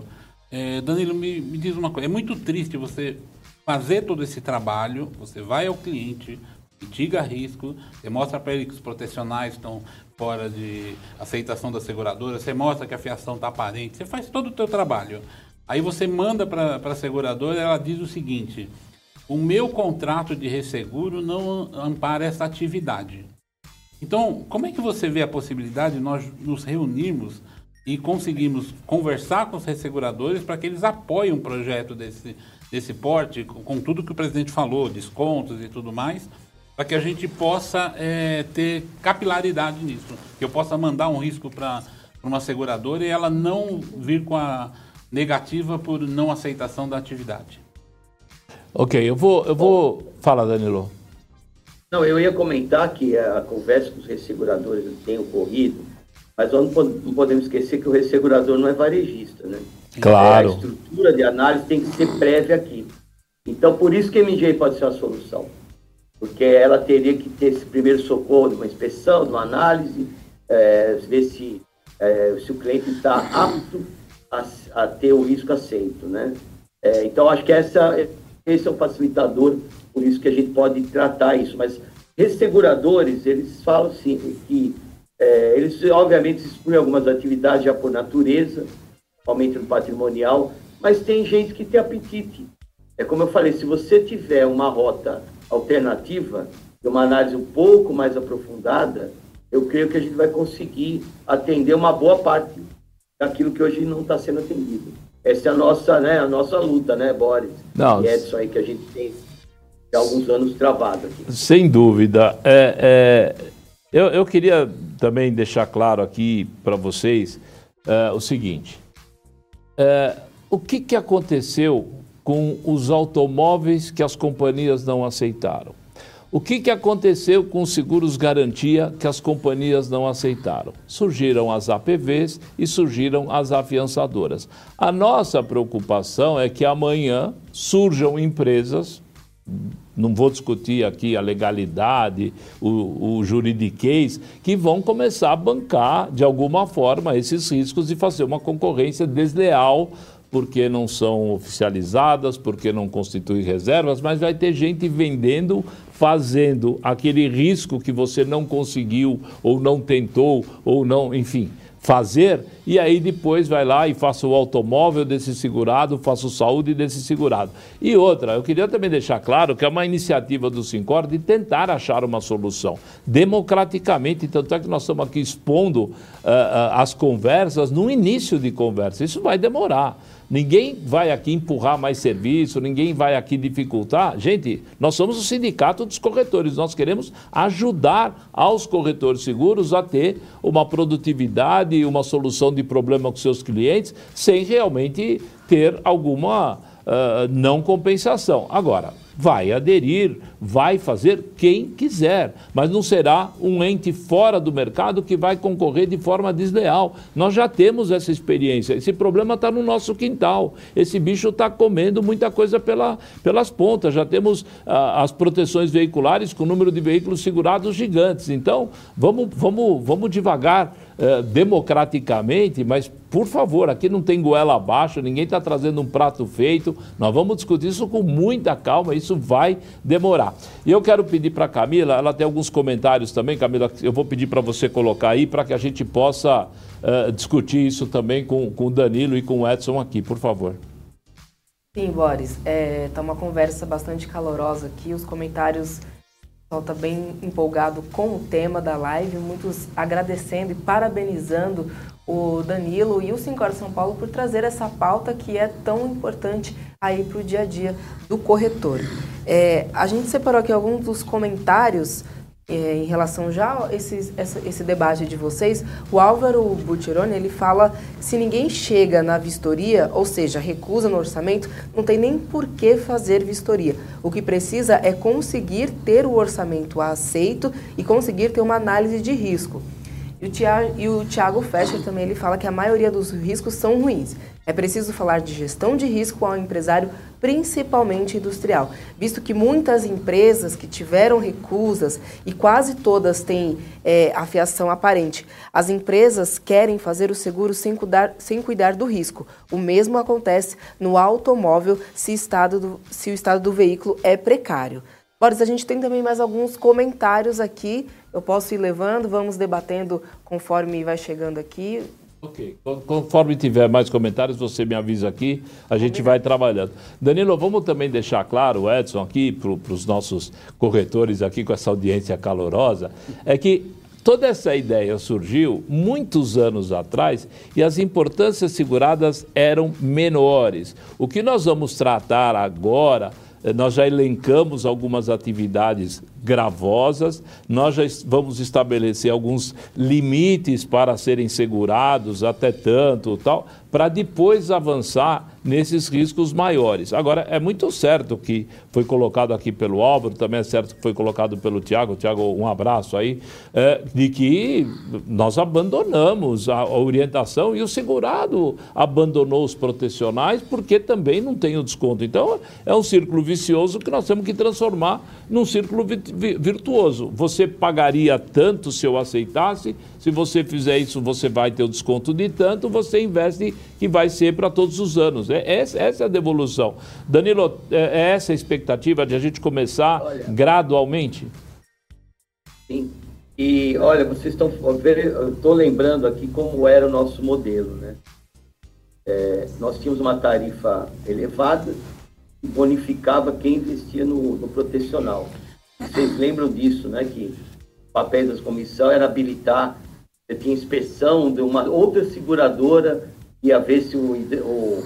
Speaker 3: é, Danilo, me, me diz uma coisa. É muito triste você fazer todo esse trabalho, você vai ao cliente, mitiga risco, você mostra para ele que os protecionais estão fora de aceitação da seguradora, você mostra que a fiação está aparente, você faz todo o teu trabalho. Aí você manda para a seguradora ela diz o seguinte, o meu contrato de resseguro não ampara essa atividade. Então, como é que você vê a possibilidade de nós nos reunirmos e conseguirmos conversar com os resseguradores para que eles apoiem um projeto desse, desse porte, com, com, tudo que o presidente falou, descontos e tudo mais, para que a gente possa é, ter capilaridade nisso. Que eu possa mandar um risco para uma seguradora e ela não vir com a negativa por não aceitação da atividade.
Speaker 1: Ok, eu vou, eu vou... Fala, Danilo.
Speaker 2: Não, eu ia comentar que a conversa com os resseguradores tem ocorrido, mas nós não podemos esquecer que o ressegurador não é varejista, né?
Speaker 1: Claro.
Speaker 2: a estrutura de análise tem que ser prévia aqui. Então, por isso que a MG pode ser uma solução. Porque ela teria que ter esse primeiro socorro de uma inspeção, de uma análise, é, ver se, é, se o cliente está apto a, a, ter o risco aceito, né? É, então, acho que essa, esse é um facilitador, por isso que a gente pode tratar isso. Mas resseguradores, eles falam sim, que é, eles obviamente excluem algumas atividades já por natureza, aumento no patrimonial, mas tem gente que tem apetite. É como eu falei, se você tiver uma rota alternativa, uma análise um pouco mais aprofundada, eu creio que a gente vai conseguir atender uma boa parte daquilo que hoje não está sendo atendido. Essa é a nossa, né, a nossa luta, né, Boris?
Speaker 1: Não,
Speaker 2: e Edson aí que a gente tem há alguns anos travado aqui.
Speaker 1: Sem dúvida. É, é, eu, eu, queria também deixar claro aqui para vocês é, o seguinte: é, o que, que aconteceu com os automóveis que as companhias não aceitaram? O que, que aconteceu com os seguros garantia que as companhias não aceitaram? Surgiram as APVs e surgiram as afiançadoras. A nossa preocupação é que amanhã surjam empresas, não vou discutir aqui a legalidade, o, o juridiquês, que vão começar a bancar de alguma forma esses riscos e fazer uma concorrência desleal porque não são oficializadas, porque não constituem reservas, mas vai ter gente vendendo, fazendo aquele risco que você não conseguiu, ou não tentou, ou não, enfim, fazer, e aí depois vai lá e faça o automóvel desse segurado, faça o saúde desse segurado. E outra, eu queria também deixar claro que é uma iniciativa do Sincor de tentar achar uma solução democraticamente, tanto é que nós estamos aqui expondo uh, uh, as conversas no início de conversa. Isso vai demorar. Ninguém vai aqui empurrar mais serviço, ninguém vai aqui dificultar. Gente, nós somos o sindicato dos corretores, nós queremos ajudar aos corretores seguros a ter uma produtividade uma solução de problema com seus clientes sem realmente ter alguma uh, não compensação. Agora, vai aderir, vai fazer quem quiser, mas não será um ente fora do mercado que vai concorrer de forma desleal. Nós já temos essa experiência. Esse problema está no nosso quintal. Esse bicho está comendo muita coisa pela, pelas pontas. Já temos ah, as proteções veiculares com o número de veículos segurados gigantes. Então, vamos, vamos, vamos devagar eh, democraticamente, mas por favor, aqui não tem goela abaixo, ninguém está trazendo um prato feito. Nós vamos discutir isso com muita calma, isso vai demorar. E eu quero pedir para a Camila, ela tem alguns comentários também, Camila, eu vou pedir para você colocar aí para que a gente possa uh, discutir isso também com, com o Danilo e com o Edson aqui, por favor.
Speaker 4: Sim, Boris, está é, tá uma conversa bastante calorosa aqui, os comentários pessoal está bem empolgado com o tema da live, muitos agradecendo e parabenizando o Danilo e o Sincor São Paulo por trazer essa pauta que é tão importante aí para o dia a dia do corretor. É, a gente separou aqui alguns dos comentários é, em relação já a esse, esse, esse, debate de vocês, o Álvaro Butironi, ele fala se ninguém chega na vistoria, ou seja, recusa no orçamento, não tem nem por que fazer vistoria. O que precisa é conseguir ter o orçamento aceito e conseguir ter uma análise de risco. E o, Tiago, Fescher também ele fala que a maioria dos riscos são ruins. É preciso falar de gestão de risco ao empresário, principalmente industrial, visto que muitas empresas que tiveram recusas e quase todas têm é, afiação aparente, as empresas querem fazer o seguro sem cuidar, sem cuidar do risco. O mesmo acontece no automóvel se, estado do, se o estado do veículo é precário. Boris, a gente tem também mais alguns comentários aqui. Eu posso ir levando, vamos debatendo conforme vai chegando aqui.
Speaker 1: Ok. Conforme tiver mais comentários, você me avisa aqui, a gente vai trabalhando. Danilo, vamos também deixar claro, Edson, aqui para os nossos corretores aqui com essa audiência calorosa, é que toda essa ideia surgiu muitos anos atrás e as importâncias seguradas eram menores. O que nós vamos tratar agora eh, nós já elencamos algumas atividades gravosas, nós já vamos estabelecer alguns limites para serem segurados, até tanto, tal, para depois avançar nesses riscos maiores. Agora, é muito certo que foi colocado aqui pelo Álvaro, também é certo que foi colocado pelo Tiago, Tiago, um abraço aí, é, de que nós abandonamos a, orientação e o segurado abandonou os protecionais porque também não tem o desconto. Então, é um círculo vicioso que nós temos que transformar num círculo virtuoso. Você pagaria tanto se eu aceitasse, se você fizer isso, você vai ter o desconto de tanto, você investe que vai ser para todos os anos. É, essa, essa é a devolução. Danilo, é, é essa a expectativa de a gente começar olha, gradualmente?
Speaker 2: Sim. E olha, vocês estão. Estou lembrando aqui como era o nosso modelo, né? É, nós tínhamos uma tarifa elevada e bonificava quem investia no, no protecional. Vocês lembram disso, né? Que o papel da comissão era habilitar, você tinha inspeção de uma outra seguradora, ia ver se o, o,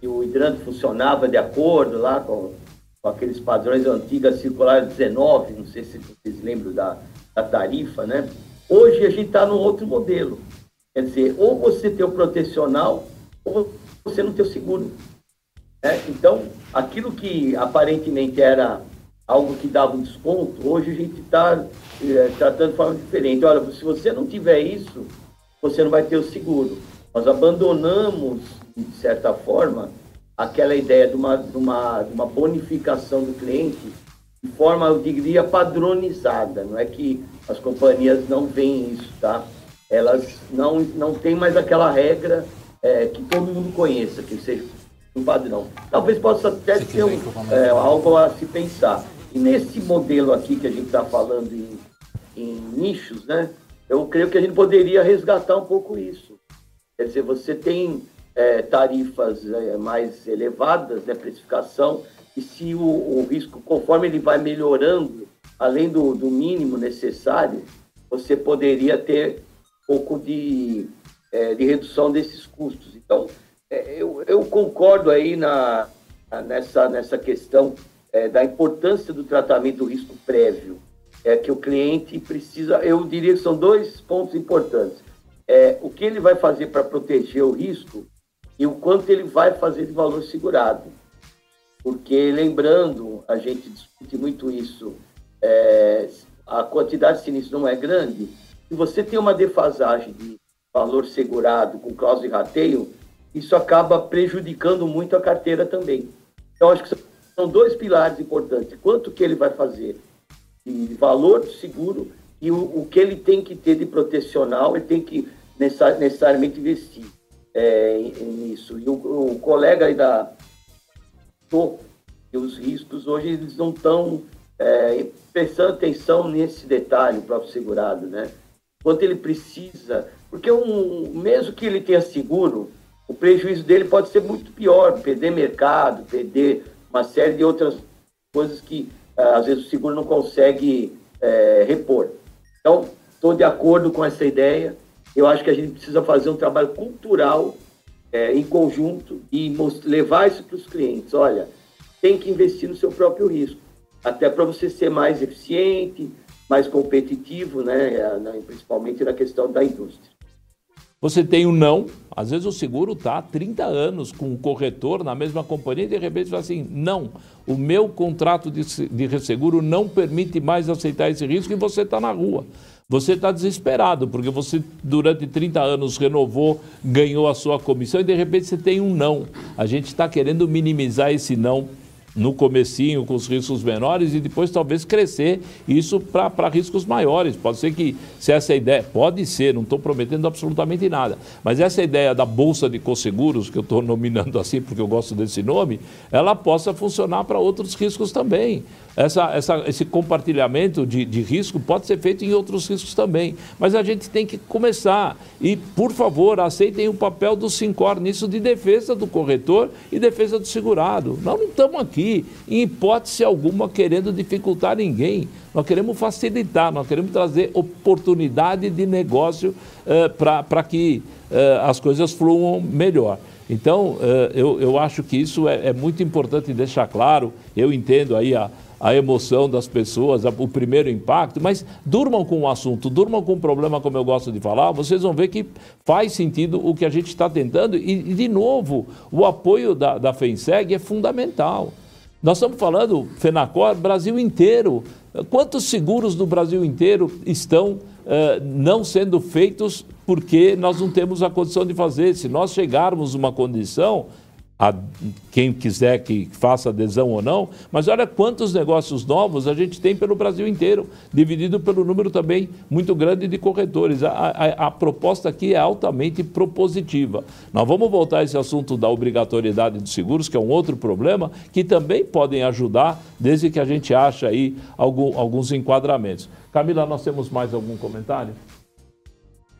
Speaker 2: se o hidrante funcionava de acordo lá com, com aqueles padrões antigos, circular 19, não sei se vocês lembram da, da tarifa, né? Hoje a gente está num outro modelo. Quer dizer, ou você tem o protecional, ou você não tem o seguro. Né? Então, aquilo que aparentemente era algo que dava um desconto, hoje a gente está é, tratando de forma diferente. Olha, se você não tiver isso, você não vai ter o seguro. Nós abandonamos, de certa forma, aquela ideia de uma, de uma, de uma bonificação do cliente de forma, eu diria, padronizada. Não é que as companhias não veem isso, tá? Elas não, não têm mais aquela regra é, que todo mundo conheça, que seja um padrão. Talvez possa até se ser um, é, algo a se pensar. E nesse modelo aqui que a gente está falando em, em nichos, né? Eu creio que a gente poderia resgatar um pouco isso. Quer dizer, você tem é, tarifas é, mais elevadas, né, precificação, e se o, o, risco, conforme ele vai melhorando, além do, do mínimo necessário, você poderia ter um pouco de, é, de redução desses custos. Então, é, eu, eu concordo aí na, nessa, nessa questão é, da importância do tratamento do risco prévio, é que o cliente precisa, eu diria que são dois pontos importantes. É, o que ele vai fazer para proteger o risco e o quanto ele vai fazer de valor segurado. Porque, lembrando, a gente discute muito isso, é, a quantidade de sinistros não é grande, se você tem uma defasagem de valor segurado com cláusula de rateio, isso acaba prejudicando muito a carteira também. Então, acho que são dois pilares importantes. Quanto que ele vai fazer de valor do seguro e o, o que ele tem que ter de protecional, ele tem que necessariamente investir é, nisso. E o, o, colega aí da e os riscos hoje eles não estão é, prestando atenção nesse detalhe, o próprio segurado, né? Quanto ele precisa, porque um, mesmo que ele tenha seguro, o prejuízo dele pode ser muito pior, perder mercado, perder uma série de outras coisas que ah, às vezes o seguro não consegue é, repor. Então, estou de acordo com essa ideia. Eu acho que a gente precisa fazer um trabalho cultural é, em conjunto e levar isso para os clientes. Olha, tem que investir no seu próprio risco, até para você ser mais eficiente, mais competitivo, né, principalmente na questão da indústria.
Speaker 1: Você tem um não, às vezes o seguro está há 30 anos com o corretor na mesma companhia e de repente fala assim: não, o meu contrato de, de resseguro não permite mais aceitar esse risco e você está na rua. Você está desesperado, porque você durante 30 anos renovou, ganhou a sua comissão e de repente você tem um não. A gente está querendo minimizar esse não no comecinho com os riscos menores e depois talvez crescer isso para riscos maiores. Pode ser que, se essa ideia, pode ser, não estou prometendo absolutamente nada, mas essa ideia da Bolsa de Conseguros, que eu estou nominando assim porque eu gosto desse nome, ela possa funcionar para outros riscos também essa, essa, esse compartilhamento de, de risco pode ser feito em outros riscos também. Mas a gente tem que começar. E, por favor, aceitem o papel do Sincor nisso de defesa do corretor e defesa do segurado. Nós não estamos aqui, em hipótese alguma, querendo dificultar ninguém. Nós queremos facilitar, nós queremos trazer oportunidade de negócio uh, para que uh, as coisas fluam melhor. Então, uh, eu, eu acho que isso é, é muito importante deixar claro. Eu entendo aí a a emoção das pessoas, o primeiro impacto, mas durmam com o assunto, durmam com o problema, como eu gosto de falar, vocês vão ver que faz sentido o que a gente está tentando e, de novo, o apoio da, da FENSEG é fundamental. Nós estamos falando, FENACOR, Brasil inteiro. Quantos seguros do Brasil inteiro estão uh, não sendo feitos porque nós não temos a condição de fazer? Se nós chegarmos uma condição, a quem quiser que faça adesão ou não, mas olha quantos negócios novos a gente tem pelo Brasil inteiro, dividido pelo número também muito grande de corretores. A, a, a proposta aqui é altamente propositiva. Nós vamos voltar a esse assunto da obrigatoriedade dos seguros, que é um outro problema, que também podem ajudar, desde que a gente ache aí algum, alguns enquadramentos. Camila, nós temos mais algum comentário?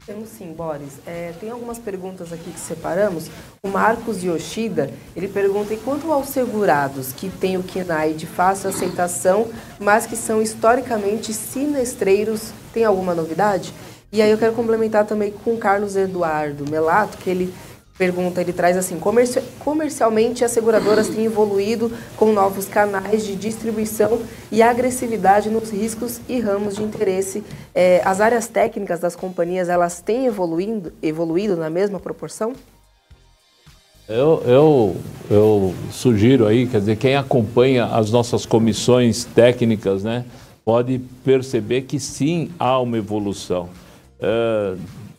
Speaker 4: Temos sim, Boris. É, tem algumas perguntas aqui que separamos. O Marcos Yoshida, ele pergunta, e quanto aos segurados que têm o KINAI de fácil aceitação, mas que são historicamente sinestreiros, tem alguma novidade? E aí eu quero complementar também com o Carlos Eduardo Melato, que ele pergunta, ele traz assim: comercialmente as seguradoras têm evoluído com novos canais de distribuição e agressividade nos riscos e ramos de interesse. É, as áreas técnicas das companhias elas têm evoluindo, evoluído na mesma proporção?
Speaker 1: Eu, eu, eu sugiro aí, quer dizer, quem acompanha as nossas comissões técnicas, né, pode perceber que sim há uma evolução. Uh,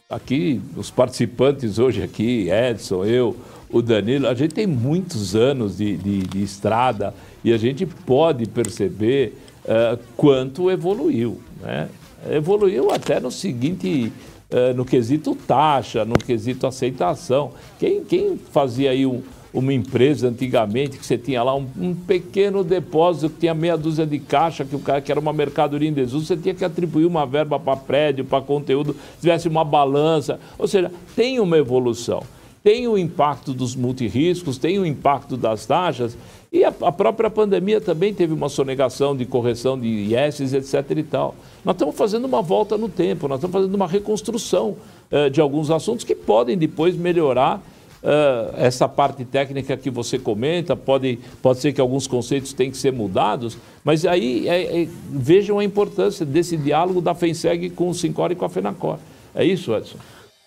Speaker 1: aqui, os participantes hoje aqui, Edson, eu, o Danilo, a gente tem muitos anos de, de, de estrada e a gente pode perceber uh, quanto evoluiu. Né? Evoluiu até no seguinte, uh, no quesito taxa, no quesito aceitação. Quem, quem fazia aí um, uma empresa antigamente que você tinha lá um, um, pequeno depósito que tinha meia dúzia de caixa, que o cara que era uma mercadoria em desuso, você tinha que atribuir uma verba para prédio, para conteúdo, tivesse uma balança. Ou seja, tem uma evolução. Tem o impacto dos multiriscos, tem o impacto das taxas, e a, a própria pandemia também teve uma sonegação de correção de IESs, etc. e tal. Nós estamos fazendo uma volta no tempo, nós estamos fazendo uma reconstrução eh, de alguns assuntos que podem depois melhorar Uh, essa parte técnica que você comenta, pode, pode ser que alguns conceitos tenham que ser mudados, mas aí é, é, vejam a importância desse diálogo da FENSEG com o Sincor e com a FENACOR. É isso, Edson?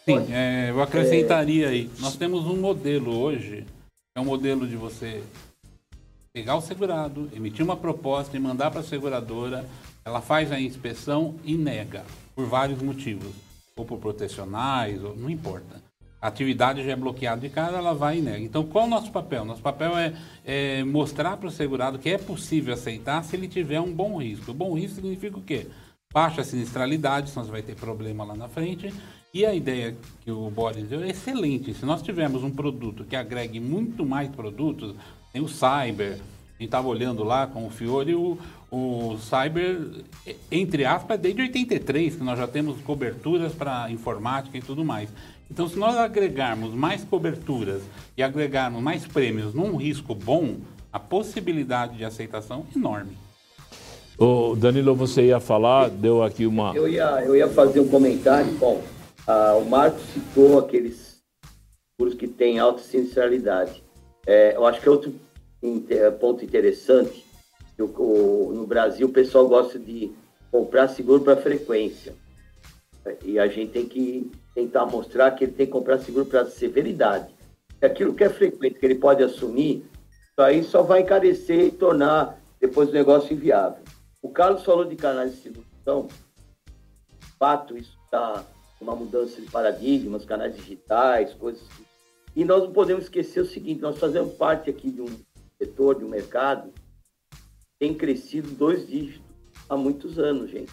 Speaker 3: Sim, é, eu acrescentaria aí. Nós temos um modelo hoje, é um modelo de você pegar o segurado, emitir uma proposta e mandar para a seguradora, ela faz a inspeção e nega, por vários motivos, ou por protecionais, ou não importa a atividade já é bloqueada de cara, ela vai e nega. Então, qual o nosso papel? Nosso papel é, é mostrar para o segurado que é possível aceitar se ele tiver um bom risco. Bom risco significa o quê? Baixa sinistralidade, senão você vai ter problema lá na frente. E a ideia que o Boris deu é excelente. Se nós tivermos um produto que agregue muito mais produtos, tem o Cyber, a gente estava olhando lá com o Fiore, o, o Cyber, entre aspas, desde 83, que nós já temos coberturas para informática e tudo mais. Então, se nós agregarmos mais coberturas e agregarmos mais prêmios num risco bom, a possibilidade de aceitação é enorme.
Speaker 1: O Danilo, você ia falar, deu aqui uma.
Speaker 2: Eu ia, eu ia fazer um comentário. Bom, ah, o Marcos citou aqueles seguros que têm alta sinistralidade. É, eu acho que é outro ponto interessante. O, o, no Brasil, o pessoal gosta de comprar seguro para frequência. E a gente tem que tentar mostrar que ele tem que comprar seguro para severidade. Aquilo que é frequente, que ele pode assumir, isso aí só vai encarecer e tornar depois o negócio inviável. O Carlos falou de canais de distribuição. De fato, isso está uma mudança de paradigmas, canais digitais, coisas assim. E nós não podemos esquecer o seguinte, nós fazemos parte aqui de um setor, de um mercado, tem crescido dois dígitos há muitos anos, gente.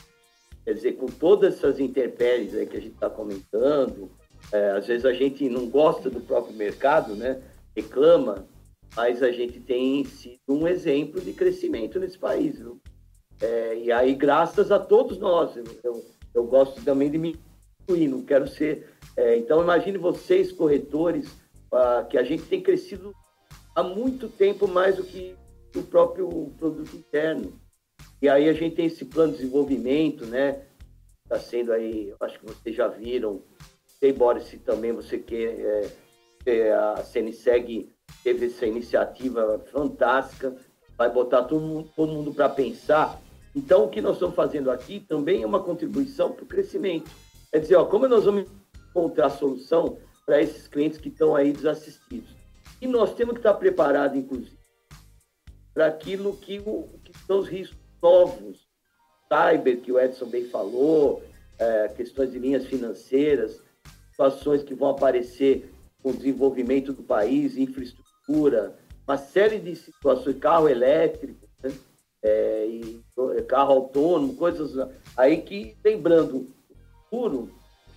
Speaker 2: Quer dizer, com todas essas intempéries que a gente está comentando, é, às vezes a gente não gosta do próprio mercado, né? reclama, mas a gente tem sido um exemplo de crescimento nesse país. Viu? É, e aí, graças a todos nós, eu, eu gosto também de me incluir, não quero ser. É, então, imagine vocês, corretores, que a gente tem crescido há muito tempo mais do que o próprio produto interno. E aí a gente tem esse plano de desenvolvimento, né? Está sendo aí, acho que vocês já viram, sei, Boris, se também você quer, é, a CNSEG teve essa iniciativa fantástica, vai botar todo mundo, mundo para pensar. Então, o que nós estamos fazendo aqui também é uma contribuição para o crescimento. É dizer, ó, como nós vamos encontrar solução para esses clientes que estão aí desassistidos? E nós temos que estar preparados, inclusive, para aquilo que, o, que são os riscos novos, cyber, que o Edson bem falou, é, questões de linhas financeiras, situações que vão aparecer com o desenvolvimento do país, infraestrutura, uma série de situações, carro elétrico, né? é, e carro autônomo, coisas aí que, lembrando, o futuro,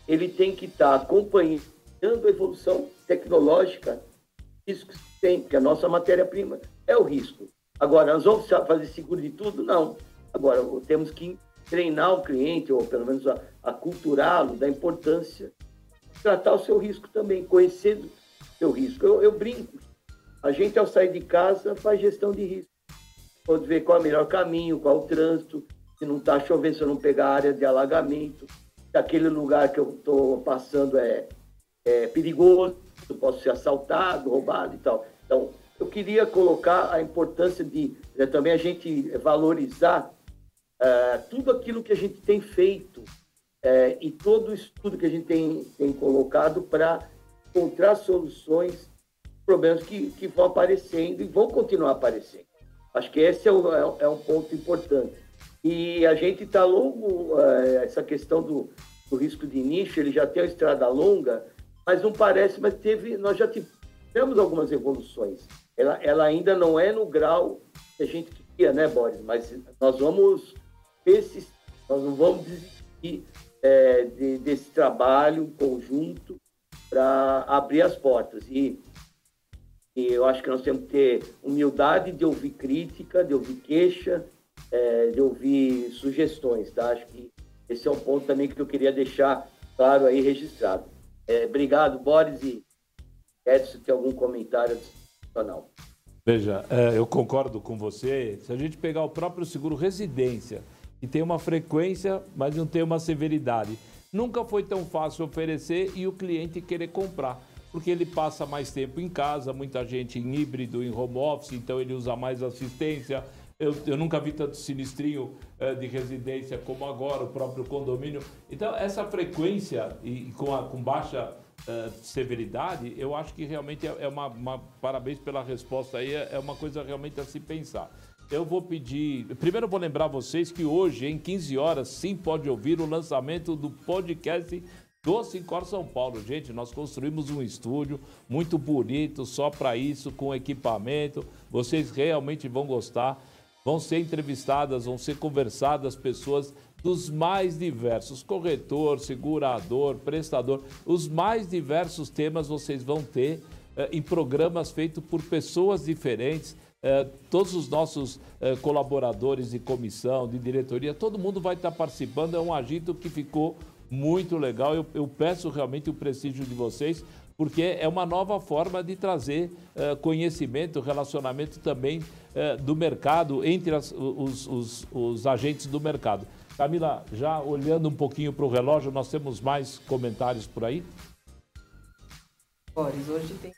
Speaker 2: ele tem que estar acompanhando a evolução tecnológica, isso que tem, porque a nossa matéria-prima é o risco. Agora, nós vamos fazer seguro de tudo? Não. Agora, temos que treinar o cliente, ou pelo menos aculturá-lo da importância de tratar o seu risco também, conhecer o seu risco. Eu, eu brinco. A gente, ao sair de casa, faz gestão de risco. Pode ver qual é o melhor caminho, qual é o trânsito, se não está chovendo, se eu não pegar área de alagamento, se aquele lugar que eu estou passando é, é, perigoso, posso ser assaltado, roubado e tal. Então, eu queria colocar a importância de né, também a gente valorizar uh, tudo aquilo que a gente tem feito uh, e todo o estudo que a gente tem, tem colocado para encontrar soluções problemas que, que vão aparecendo e vão continuar aparecendo. Acho que esse é, o, é, é um ponto importante. E a gente está longo, uh, essa questão do, do risco de nicho, ele já tem uma estrada longa, mas não parece, mas teve, nós já tivemos algumas evoluções. Ela, ela ainda não é no grau que a gente queria, né, Boris? Mas nós vamos persistir, nós não vamos desistir é, de, desse trabalho conjunto para abrir as portas. E, e, eu acho que nós temos que ter humildade de ouvir crítica, de ouvir queixa, é, de ouvir sugestões, tá? Acho que esse é um ponto também que eu queria deixar claro aí registrado. É, obrigado, Boris e Edson, tem algum comentário adicional?
Speaker 1: Veja, é, eu concordo com você. Se a gente pegar o próprio seguro residência, que tem uma frequência, mas não tem uma severidade, nunca foi tão fácil oferecer e o cliente querer comprar. Porque ele passa mais tempo em casa, muita gente em híbrido, em home office, então ele usa mais assistência, eu, eu nunca vi tanto sinistrinho uh, de residência como agora, o próprio condomínio. Então, essa frequência e com, a, com baixa uh, severidade, eu acho que realmente é, é uma, uma, Parabéns pela resposta aí, é, é uma coisa realmente a se pensar. Eu vou pedir. Primeiro, eu vou lembrar vocês que hoje, em 15 horas, sim pode ouvir o lançamento do podcast do Sincor São Paulo. Gente, nós construímos um estúdio muito bonito, só para isso, com equipamento. Vocês realmente vão gostar vão ser entrevistadas, vão ser conversadas pessoas dos mais diversos, corretor, segurador, prestador, os mais diversos temas vocês vão ter eh, em programas feitos por pessoas diferentes. Eh, todos os nossos eh, colaboradores de comissão, de diretoria, todo mundo vai estar participando. É um agito que ficou muito legal. Eu, eu peço realmente o prestígio de vocês porque é uma nova forma de trazer uh, conhecimento, relacionamento também uh, do mercado entre as, os, os, os, agentes do mercado. Camila, já olhando um pouquinho para o relógio, nós temos mais comentários por aí?
Speaker 4: Hoje tem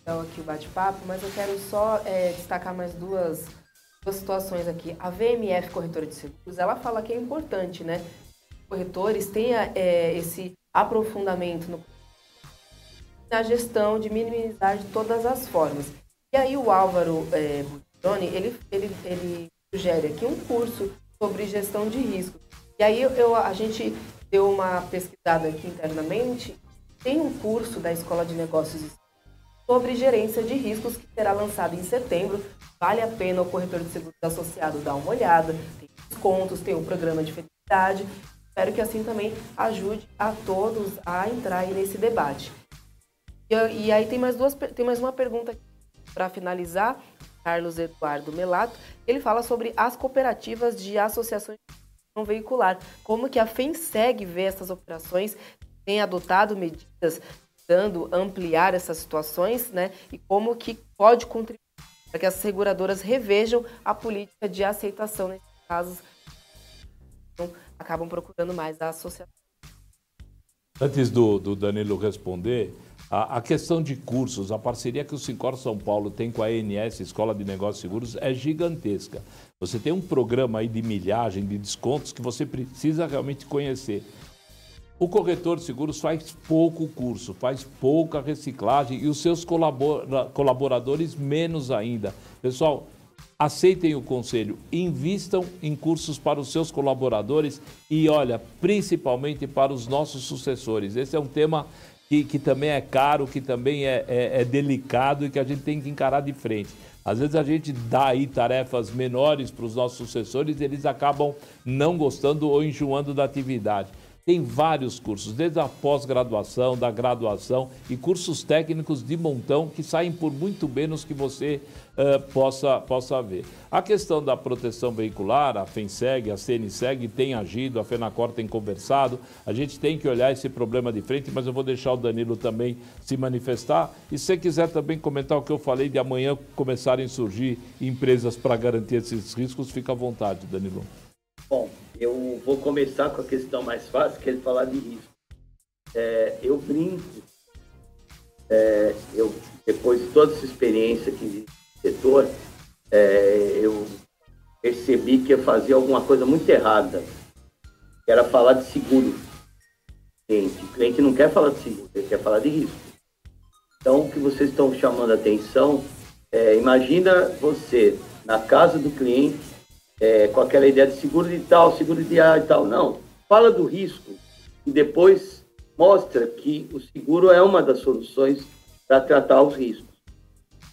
Speaker 4: então aqui o bate-papo, mas eu quero só é, destacar mais duas, duas situações aqui. A VMF Corretora de Seguros, ela fala que é importante, né? Corretores tenham é, esse aprofundamento no, na gestão de minimizar de todas as formas. E aí o Álvaro é, ele, ele, ele sugere aqui um curso sobre gestão de risco. E aí eu, a gente deu uma pesquisada aqui internamente, tem um curso da Escola de Negócios sobre gerência de riscos que será lançado em setembro. Vale a pena o corretor de seguros associado dar uma olhada, tem descontos, tem um programa de felicidade. Espero que assim também ajude a todos a entrar nesse debate. E, e, aí tem mais duas, tem mais uma pergunta para finalizar. Carlos Eduardo Melato, ele fala sobre as cooperativas de associações não veicular. Como que a FENSEG vê essas operações, tem adotado medidas dando ampliar essas situações, né? E como que pode contribuir para que as seguradoras revejam a política de aceitação nesses casos então, acabam procurando mais a associação.
Speaker 1: Antes do, do Danilo responder, a, a, questão de cursos, a parceria que o Sincor São Paulo tem com a ANS, Escola de Negócios Seguros, é gigantesca. Você tem um programa aí de milhagem, de descontos que você precisa realmente conhecer. O corretor de seguros faz pouco curso, faz pouca reciclagem e os seus colaboradores menos ainda. Pessoal, aceitem o conselho, invistam em cursos para os seus colaboradores e, olha, principalmente para os nossos sucessores. Esse é um tema que, que também é caro, que também é, é, é delicado e que a gente tem que encarar de frente. Às vezes a gente dá aí tarefas menores para os nossos sucessores e eles acabam não gostando ou enjoando da atividade. Tem vários cursos, desde a pós-graduação, da graduação e cursos técnicos de montão que saem por muito menos que você uh, possa, possa ver. A questão da proteção veicular, a FENSEG, a CNSEG tem agido, a FENACOR tem conversado, a gente tem que olhar esse problema de frente, mas eu vou deixar o Danilo também se manifestar. E se você quiser também comentar o que eu falei de amanhã começarem a surgir empresas para garantir esses riscos, fica à vontade, Danilo.
Speaker 2: Bom, eu vou começar com a questão mais fácil, que é falar de risco. é, eu brinco, é, eu, depois de toda essa experiência aqui de setor, é, eu percebi que ia fazer alguma coisa muito errada, que era falar de seguro. Cliente. O cliente não quer falar de seguro, ele quer falar de risco. Então, o que vocês estão chamando a atenção, é, imagina você na casa do cliente, é, com aquela ideia de seguro de tal, seguro de A e tal. Não, fala do risco e depois mostra que o seguro é uma das soluções para tratar os riscos.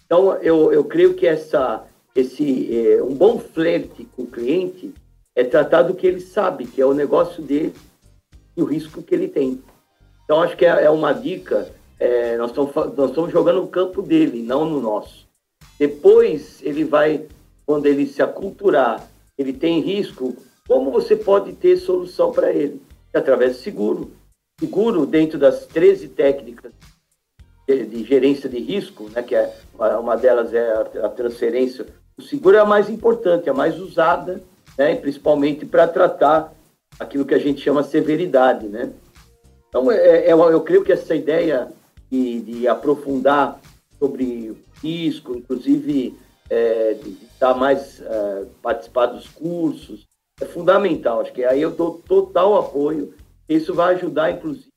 Speaker 2: Então, eu, eu creio que essa, esse, é, um bom flerte com o cliente é tratar do que ele sabe, que é o negócio dele e o risco que ele tem. Então, acho que é, é uma dica. É, nós, estamos, nós estamos jogando no campo dele, não no nosso. Depois, ele vai, quando ele se aculturar, ele tem risco, como você pode ter solução para ele? Através do seguro seguro dentro das 13 técnicas de, de gerência de risco, né, que é uma delas é a, a, transferência. O seguro é a mais importante, a mais usada, né, principalmente para tratar aquilo que a gente chama severidade, né? Então, é, é, eu creio que essa ideia de, de aprofundar sobre risco, inclusive é, de estar mais é, participar dos cursos, é fundamental. Acho que aí eu dou total apoio isso vai ajudar, inclusive,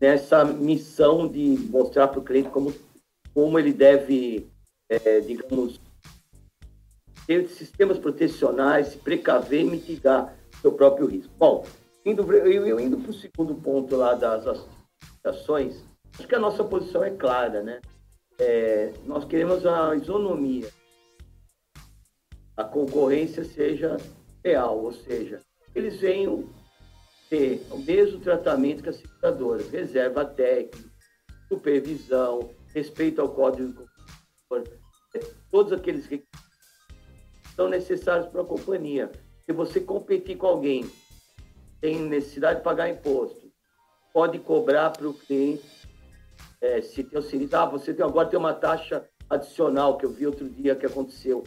Speaker 2: nessa missão de mostrar para o cliente como, como ele deve, é, digamos, ter sistemas protecionais, se precaver e mitigar seu próprio risco. Bom, indo, eu, eu indo para o segundo ponto lá das ações, acho que a nossa posição é clara, né? É, nós queremos a isonomia, a concorrência seja real, ou seja, eles venham ter o mesmo tratamento que as seguradoras, reserva técnica, supervisão, respeito ao código é, todos aqueles que são necessários para a companhia. Se você competir com alguém, tem necessidade de pagar imposto, pode cobrar para o cliente, é, se tem o sinistro, ah, você tem, agora tem uma taxa adicional, que eu vi outro dia que aconteceu.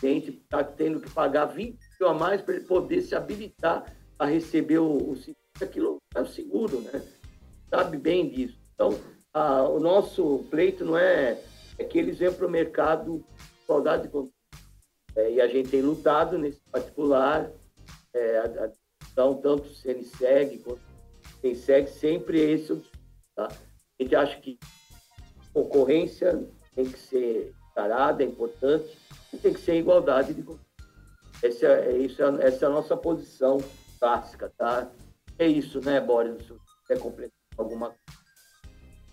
Speaker 2: Cliente está tendo que pagar 20 a mais para ele poder se habilitar a receber o, o aquilo é o seguro, né? Sabe bem disso. Então, a, o nosso pleito não é, é que eles venham para o mercado igualdade de condições. É, e a gente tem lutado nesse particular, é, a, a então, tanto o CNSEG quanto o CNSEG, sempre é esse o tá? A gente acha que concorrência tem que ser encarada, é importante, e tem que ser igualdade de. Essa é, isso é, essa é a nossa posição clássica, tá? É isso, né, Boris? Se quer completar alguma coisa.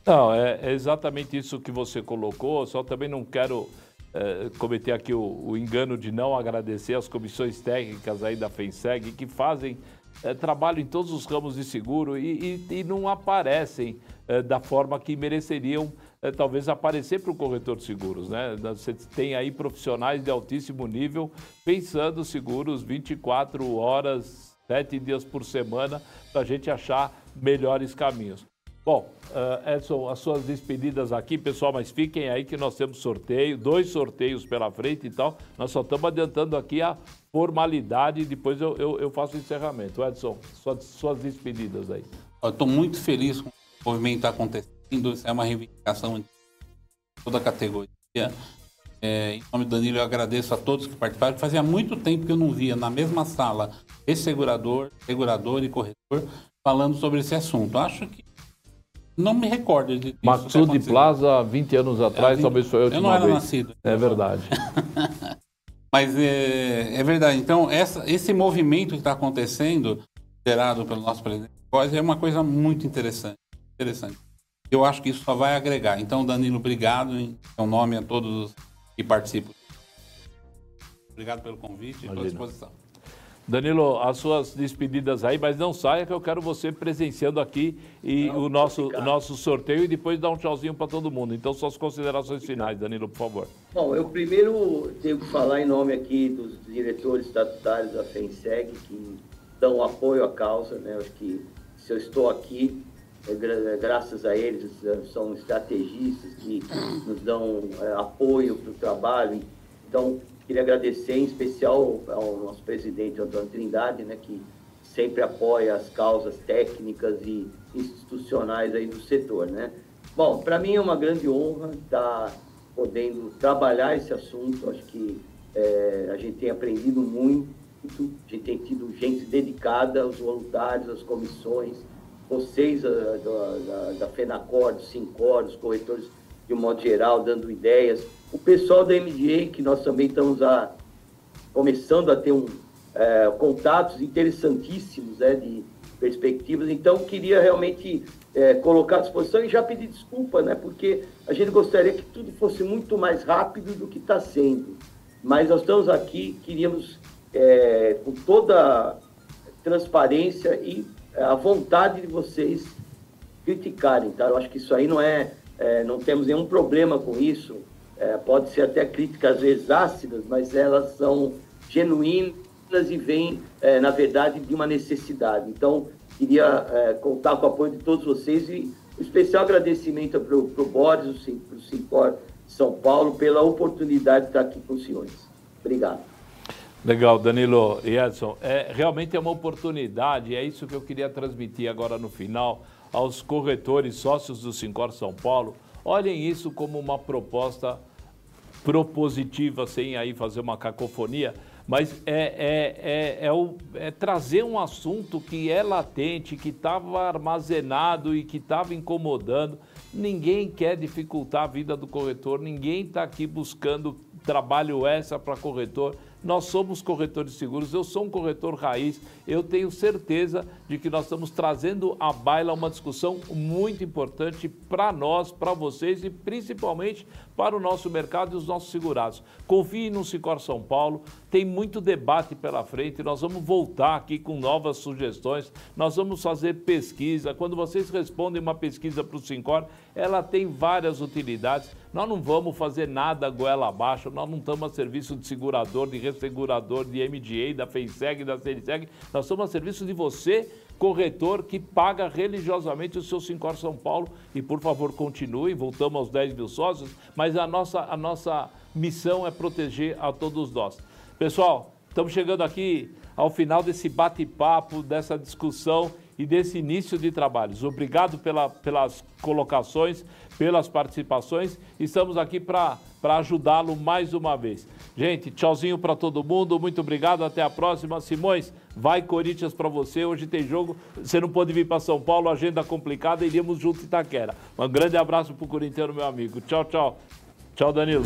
Speaker 1: Não, é, é, exatamente isso que você colocou, só também não quero é, cometer aqui o, o, engano de não agradecer as comissões técnicas aí da FENSEG que fazem é, trabalho em todos os ramos de seguro e, e, e não aparecem é, da forma que mereceriam é, talvez aparecer para o corretor de seguros. Né? Você tem aí profissionais de altíssimo nível pensando seguros 24 horas, 7 dias por semana, para a gente achar melhores caminhos. Bom, uh, Edson, as suas despedidas aqui, pessoal, mas fiquem aí que nós temos sorteio, dois sorteios pela frente e tal. Nós só estamos adiantando aqui a formalidade e depois eu, eu, eu faço o encerramento. Edson, suas, suas despedidas aí.
Speaker 3: Estou muito feliz com o movimento está acontecendo. Isso é uma reivindicação de toda a categoria. É, em nome do Danilo, eu agradeço a todos que participaram. Fazia muito tempo que eu não via na mesma sala esse segurador, segurador e corretor falando sobre esse assunto. Acho que não me recordo de
Speaker 1: Maxud Plaza, 20 anos atrás, é, talvez foi eu
Speaker 3: Eu não era vez. nascido.
Speaker 1: É verdade.
Speaker 3: Mas é, é, verdade. Então, essa, esse movimento que está acontecendo, liderado pelo nosso presidente é uma coisa muito interessante. interessante. Eu acho que isso só vai agregar. Então, Danilo, obrigado em seu nome a todos que participam. Obrigado pelo convite e pela disposição.
Speaker 1: Danilo, as suas despedidas aí, mas não saia que eu quero você presenciando aqui e não, o nosso, o nosso sorteio e depois dar um tchauzinho para todo mundo. Então, suas considerações finais, Danilo, por favor.
Speaker 2: Bom, eu primeiro tenho que falar em nome aqui dos diretores estatutários da FENSEG, que dão apoio à causa, né? Acho que se eu estou aqui, graças a eles, é, são estrategistas que nos dão é, apoio para o trabalho. Então, Queria agradecer em especial ao nosso presidente Antônio Trindade, né, que sempre apoia as causas técnicas e institucionais aí do setor, né? Bom, para mim é uma grande honra estar tá podendo trabalhar esse assunto. Acho que é, a gente tem aprendido muito, a gente tem tido gente dedicada, os voluntários, as comissões, vocês a, da, da FENACOR, do SINCOR, os corretores de um modo geral, dando ideias. O pessoal da MDA, que nós também estamos a, começando a ter um, é, contatos interessantíssimos né, de perspectivas. Então, queria realmente é, colocar à disposição e já pedir desculpa, né, porque a gente gostaria que tudo fosse muito mais rápido do que está sendo. Mas nós estamos aqui, queríamos, é, com toda transparência e a vontade de vocês criticarem, tá? Eu acho que isso aí não é é, não temos nenhum problema com isso. É, pode ser até críticas às vezes ácidas, mas elas são genuínas e vêm, é, na verdade, de uma necessidade. Então, queria é, contar com o apoio de todos vocês e um especial agradecimento para o Boris, para o Simpor São Paulo, pela oportunidade de estar aqui com os senhores. Obrigado.
Speaker 1: Legal, Danilo e Edson. É, realmente é uma oportunidade, é isso que eu queria transmitir agora no final aos corretores sócios do Sincor São Paulo, olhem isso como uma proposta propositiva, sem aí fazer uma cacofonia, mas é, é, é, o, é, trazer um assunto que é latente, que estava armazenado e que estava incomodando. Ninguém quer dificultar a vida do corretor, ninguém está aqui buscando trabalho extra para corretor. Nós somos corretores seguros, eu sou um corretor raiz, eu tenho certeza de que nós estamos trazendo à baila uma discussão muito importante para nós, para vocês e principalmente para o nosso mercado e os nossos segurados. Confie no Sicor São Paulo, tem muito debate pela frente, nós vamos voltar aqui com novas sugestões, nós vamos fazer pesquisa. Quando vocês respondem uma pesquisa para o Sincor, ela tem várias utilidades. Nós não vamos fazer nada goela abaixo, nós não estamos a serviço de segurador, de segurador, de MDA, da FEISEG, da CELISEG. Nós estamos a serviço de você, corretor, que paga religiosamente o seu Sincor São Paulo. E, por favor, continue. Voltamos aos 10 mil sócios, mas a nossa, a nossa missão é proteger a todos nós. Pessoal, estamos chegando aqui ao final desse bate-papo, dessa discussão e desse início de trabalhos. Obrigado pela, pelas colocações, pelas participações. Estamos aqui para ajudá-lo mais uma vez. Gente, tchauzinho para todo mundo. Muito obrigado. Até a próxima. Simões, vai Corinthians para você. Hoje tem jogo. Você não pode vir para São Paulo, agenda complicada. Iríamos junto em Itaquera. Um grande abraço para o corintiano, meu amigo. Tchau, tchau. Tchau, Danilo.